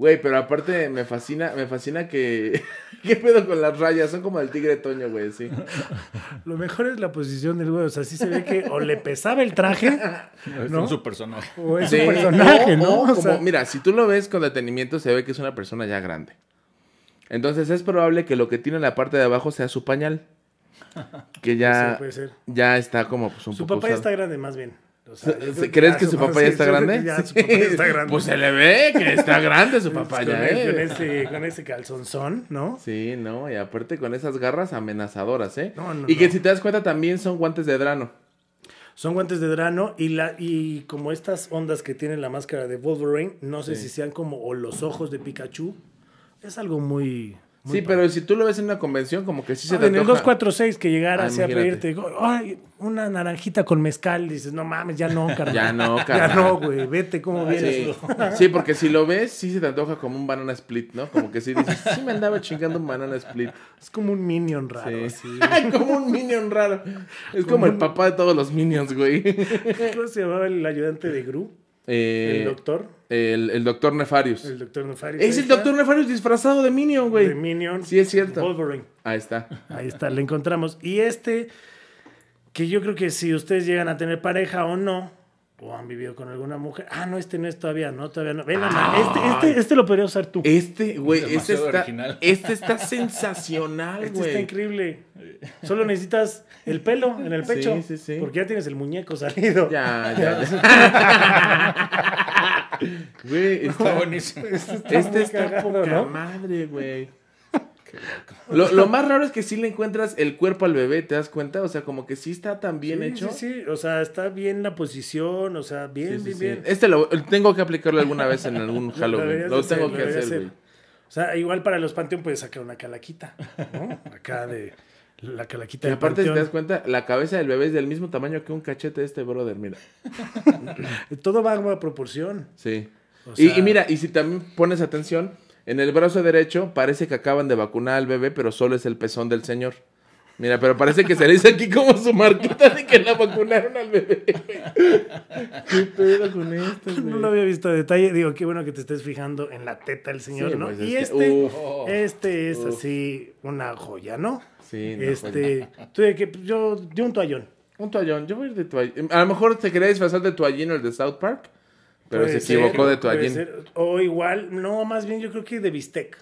Güey, pero aparte me fascina, me fascina que... *laughs* ¿Qué pedo con las rayas? Son como el tigre Toño, güey, sí. *laughs* Lo mejor es la posición del güey. O sea, sí se ve que o le pesaba el traje *laughs* ¿No? Es su personaje. o es Sí, un personaje, o- ¿no? o O como- sea, mira, si tú lo ves con detenimiento, se ve que es una persona ya grande. Entonces es probable que lo que tiene en la parte de abajo sea su pañal. Que ya, puede ser. ya está como pues, un Su poco papá ya usado. está grande, más bien. O sea, ¿Crees que su papá ya sí, está grande? que ya su papá ya está grande. Pues se le ve que está grande su papá con, ya, ¿eh? con ese, con ese calzonzón, ¿no? Sí, no, y aparte con esas garras amenazadoras, ¿eh? No, no, y que no. si te das cuenta también son guantes de drano. Son guantes de drano y, la, y como estas ondas que tiene la máscara de Wolverine, no sé Sí. si sean como o los ojos de Pikachu. Es algo muy... muy Sí, padre. pero si tú lo ves en una convención, como que sí se Ah, te en el antoja. 246 que llegara Ah, así a pedirte, digo, ay, una naranjita con mezcal, dices, no mames, ya no, carnal. Ya no, *laughs* Ya carnal. no, güey, vete cómo vienes. Sí. *laughs* sí, porque si lo ves, sí se te antoja como un banana split, ¿no? Como que sí dices, sí me andaba chingando un banana split. Es como un minion raro. Sí. así. *laughs* como un minion raro. Es como el papá de todos los minions, güey. ¿Cómo se llamaba el ayudante de Gru? Eh, el doctor. El, el doctor Nefarius. El doctor Nefarious. Es el está. doctor Nefarius disfrazado de minion, de güey. Minion. Sí, es cierto. Wolverine. Ahí está. Ahí está, le encontramos. Y este, que yo creo que si ustedes llegan a tener pareja o no, o han vivido con alguna mujer. Ah, no, este no es todavía, no, todavía no. Ven, Ana, este, este, este lo podría usar tú. Este, güey, este Demasiado está, original. este está *laughs* sensacional, Este está increíble. Solo necesitas el pelo en el pecho. Sí, sí, sí. Porque ya tienes el muñeco salido. Ya, ya, ya. *laughs* Güey, Está buenísimo. Este está cagado, poca ¿no? madre, güey. Lo, lo más raro es que sí le encuentras el cuerpo al bebé, ¿te das cuenta? O sea, como que sí está tan bien Sí, hecho. Sí, sí, o sea, está bien la posición, o sea, bien, Sí, bien, sí. bien. Este lo tengo que aplicarlo alguna vez en algún *laughs* Lo Halloween. Lo hacer, tengo lo que hacer, hacer. güey. O sea, igual para los panteón puedes sacar una calaquita, ¿no? Acá de la calaquita Y aparte, si te das cuenta, la cabeza del bebé es del mismo tamaño que un cachete de este brother, mira. *laughs* Todo va a proporción. Sí. O Y- y, mira, y si también pones atención, en el brazo derecho parece que acaban de vacunar al bebé, pero solo es el pezón del señor. Mira, pero parece que se le dice aquí como su marquita de que la vacunaron al bebé. ¿Qué pedo con esto, güey? *laughs* No lo había visto a detalle. Digo, qué bueno que te estés fijando en la teta del señor, Sí, ¿no? pues, es y que- este, uf. este es Uf. así una joya, ¿no? Sí, no, este, tú de que yo de un toallón. Un toallón, yo voy a ir de toallín. A lo mejor te quería disfrazar de toallín o el de South Park, pero Puede se equivocó ser, de toallín. O igual, no, más bien yo creo que de bistec.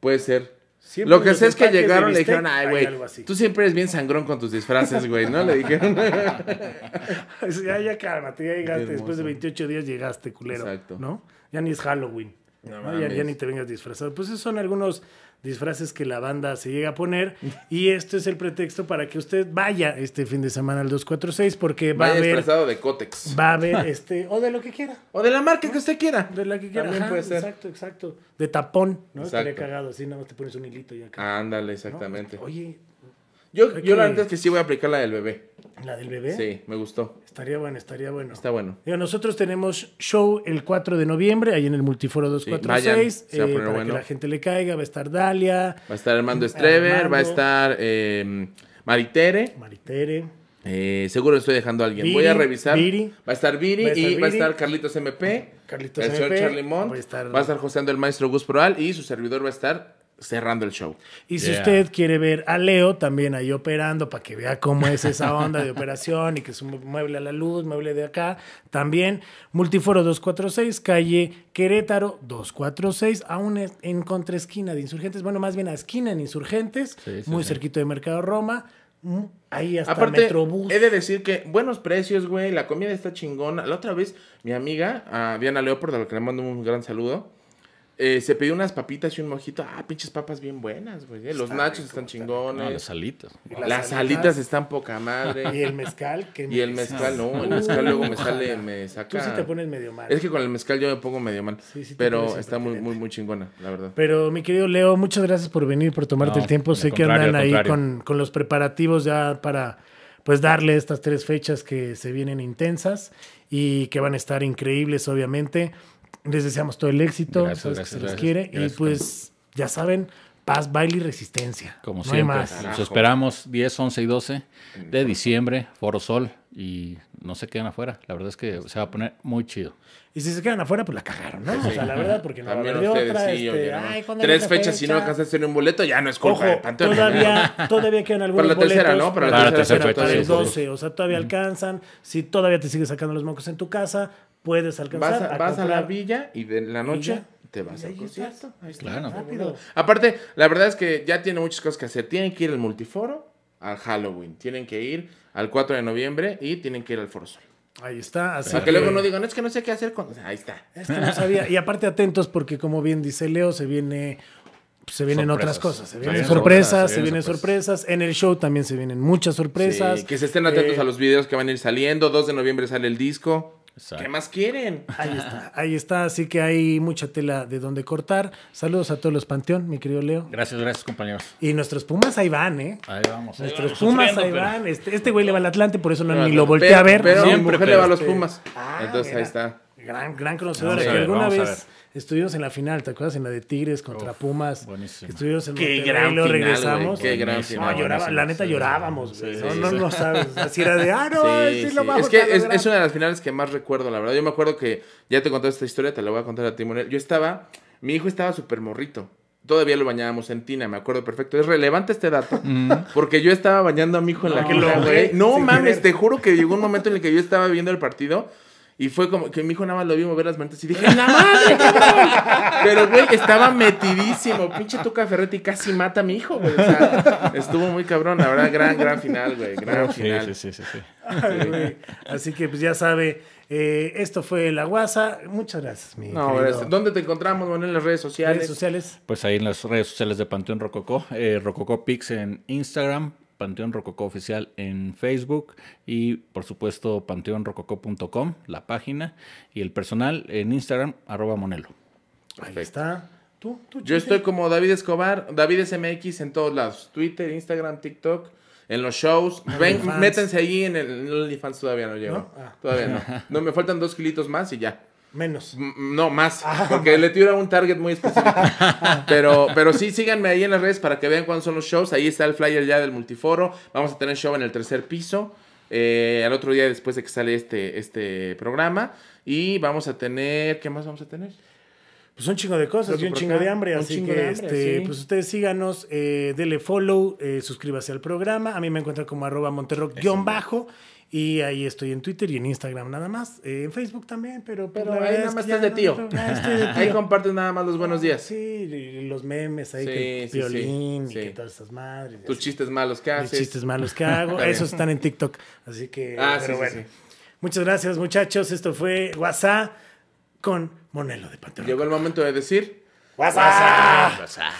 Puede ser. Siempre Lo que sé es que llegaron y le dijeron, ay, güey, tú siempre eres bien sangrón con tus disfraces, güey, ¿no? Le dijeron. *laughs* ya, ya cálmate, ya llegaste. Después de hermoso. 28 días llegaste, culero. Exacto. ¿No? Ya ni es Halloween. No ¿no? Ya, ni te vengas disfrazado. Pues esos son algunos disfraces que la banda se llega a poner. *laughs* y esto es el pretexto para que usted vaya este fin de semana al 246 porque va a Vaya haber. disfrazado de Cotex. Va a haber este. O de lo que quiera. O de la marca que usted quiera. De la que quiera. También Ajá, puede ser. Exacto, exacto. De tapón, ¿no? Estaría cagado. Así nada más te pones un hilito y acá. Ándale, ¿no? exactamente. Oye, Yo, yo la que- neta es que sí voy a aplicar la del bebé. La del bebé. Sí, me gustó. Estaría bueno, estaría bueno. Está bueno. Digo, nosotros tenemos show el 4 de noviembre, ahí en el Multiforo 246. vayan, se va a eh, poner para bueno. que la gente le caiga. Va a estar Dalia, Va a estar Armando Strever, Armando. va a estar eh, Maritere. Maritere. eh, seguro estoy dejando a alguien. Viri, voy a revisar. Viri. Va a estar Viri Va a estar y va a estar Carlitos MP. Carlitos el señor MP, Charlie Mont. va a estar- Va a estar joseando el maestro Gus Proal y su servidor va a estar cerrando el show. Y si Yeah. usted quiere ver a Leo también ahí operando para que vea cómo es esa onda de operación y que es un mueble a la luz, mueble de acá, también Multiforo 246, calle Querétaro 246, aún en contraesquina de Insurgentes, bueno, más bien a esquina en Insurgentes, Sí, sí, muy sí. cerquito de Mercado Roma, mm, ahí hasta Aparte, Metrobús. he de decir que buenos precios, güey. La comida está chingona. La otra vez, mi amiga, a Diana Leopard, a la que le mando un gran saludo, eh, se pidió unas papitas y un mojito. Ah, pinches papas bien buenas, güey. eh. Los Está nachos rico, están está chingones. No, las salitas. Las, las alitas alitas. están poca madre. *laughs* Y el mezcal. que Y el mezcal, no, el mezcal luego me sale, me saca. Tú sí te pones medio mal. Es que con el mezcal yo me pongo medio mal. Sí, sí te pero está muy, muy, muy chingona, la verdad. Pero mi querido Leo, muchas gracias por venir, por tomarte No, el tiempo. Sé que andan ahí con, con los preparativos ya para pues darle estas tres fechas que se vienen intensas y que van a estar increíbles, obviamente. Les deseamos todo el éxito, Gracias, sabes que gracias, se les gracias. quiere. Gracias, y pues ya saben, paz, baile y resistencia. Como no hay siempre. más. Los esperamos 10, 11 y 12 de diciembre, Foro Sol. Y no se quedan afuera. La verdad es que se va a poner muy chido. Y si se quedan afuera, pues la cagaron, ¿no? O sea, la verdad, porque no va a También de ustedes, otra. sí, este, ay, ¿cuándo hay Tres fechas, si no fecha? alcanzaste en un boleto, ya no es culpa Ojo, de Panteón. todavía, *laughs* todavía quedan algunos la tercera, boletos ¿no? Para la para, tercera para fecha, el sí, 12. O sea, todavía alcanzan. Si todavía te sigues sacando los mocos en tu casa, puedes alcanzar. Vas, a, vas a la villa y de la noche te vas al concierto. Ahí está. Claro. Rápido. Aparte, la verdad es que ya tiene muchas cosas que hacer. Tienen que ir al multiforo, al Halloween. Tienen que ir al 4 de noviembre y tienen que ir al Foro Sol. Ahí está. Así Para que luego no digan, es que no sé qué hacer con... Ahí está. Es que no sabía. Y aparte atentos porque como bien dice Leo, se viene se vienen Sorpresas. otras cosas, se Se vienen sorpresas, sorpresas, se se vienen vienen sorpresas. En el show también se vienen muchas sorpresas. Sí, que se estén atentos Eh, a los videos que van a ir saliendo. 2 de noviembre sale el disco. Exacto. ¿Qué más quieren? Ahí está, ahí está, así que hay mucha tela de donde cortar. Saludos a todos los Panteón, mi querido Leo. Gracias, gracias, compañeros. Y nuestros Pumas ahí van, ¿eh? Ahí vamos. ahí Nuestros vamos, Pumas ahí pero- van. Este, este güey le va al Atlante, por eso no, ni lo volteé a ver. Pero ¿no? mi mujer le va a los este- Pumas. Ah, Entonces ahí está. Gran, gran a que alguna vez estuvimos en la final, ¿te acuerdas? En la de Tigres contra Pumas. buenísimo. Estuvimos en Qué gran lo final, regresamos. güey, qué gran final. No, lloraba, la neta sí. llorábamos, güey. Sí, no, sí, no, no sabes. Así era de, ah, no, Sí, sí, sí. lo vamos Es que a es, una de las finales que más recuerdo, la verdad. Yo me acuerdo que, ya te conté esta historia, te la voy a contar a ti, Monel. Yo estaba, mi hijo estaba súper morrito. Todavía lo bañábamos en tina, me acuerdo perfecto. Es relevante este dato, *laughs* porque yo estaba bañando a mi hijo en la No, güey. No mames, querer. te juro que llegó un momento en el que yo estaba viendo el partido y fue como que mi hijo nada más lo vi mover las manitas y dije, ¡la madre, cabrón! Pero, güey, estaba metidísimo. Pinche Tuca Ferretti casi mata a mi hijo, güey. O sea, estuvo muy cabrón, la verdad, gran, gran final, güey. Gran Sí, final. sí, sí, sí, sí. Ay. Así que pues ya sabe, eh, esto fue La Guasa. Muchas gracias, mi No, gracias. ¿Dónde te encontramos, Manuel, en las redes sociales? redes sociales. Pues ahí en las redes sociales de Panteón Rococó, eh, Rococó Pix en Instagram, Panteón Rococó Oficial en Facebook y por supuesto panteonrococó.com, la página, y el personal en Instagram, arroba Monelo. Ahí está. ¿Tú? ¿Tú, Yo estoy como David Escobar, David SMX en todos lados. Twitter, Instagram, TikTok, en los shows. Ven, OnlyFans. métanse ahí en el, en el OnlyFans todavía no llego. ¿No? Ah. Todavía no. *laughs* No, me faltan dos kilitos más y ya. Menos. M- No, más. Ah, porque le tiro a un target muy específico. *laughs* pero, pero sí, síganme ahí en las redes para que vean cuándo son los shows. Ahí está el flyer ya del multiforo. Vamos a tener show en el tercer piso. eh, al otro día después de que sale este, este programa. Y vamos a tener. ¿Qué más vamos a tener? Pues un chingo de cosas y un chingo de hambre, un así chingo que hambre, este, sí. pues ustedes síganos, eh, dele follow, eh, suscríbase al programa. A mí me encuentran como arroba monterrock-bajo. Y ahí estoy en Twitter y en Instagram nada más. Eh, en Facebook también, pero, pues, Pero ahí nada más estás de tío. no- ya estoy de *laughs* Ahí compartes nada más los buenos días. Sí, los memes ahí, Sí, que sí, violín sí. y que todas esas madres. Tus así. chistes malos que Mis haces. chistes malos que *laughs* hago. Esos están en TikTok. Así que, Ah, pero bueno. Muchas gracias, muchachos. Esto fue WhatsApp con Monelo de Panteón. Llegó el momento de decir. WhatsApp. WhatsApp.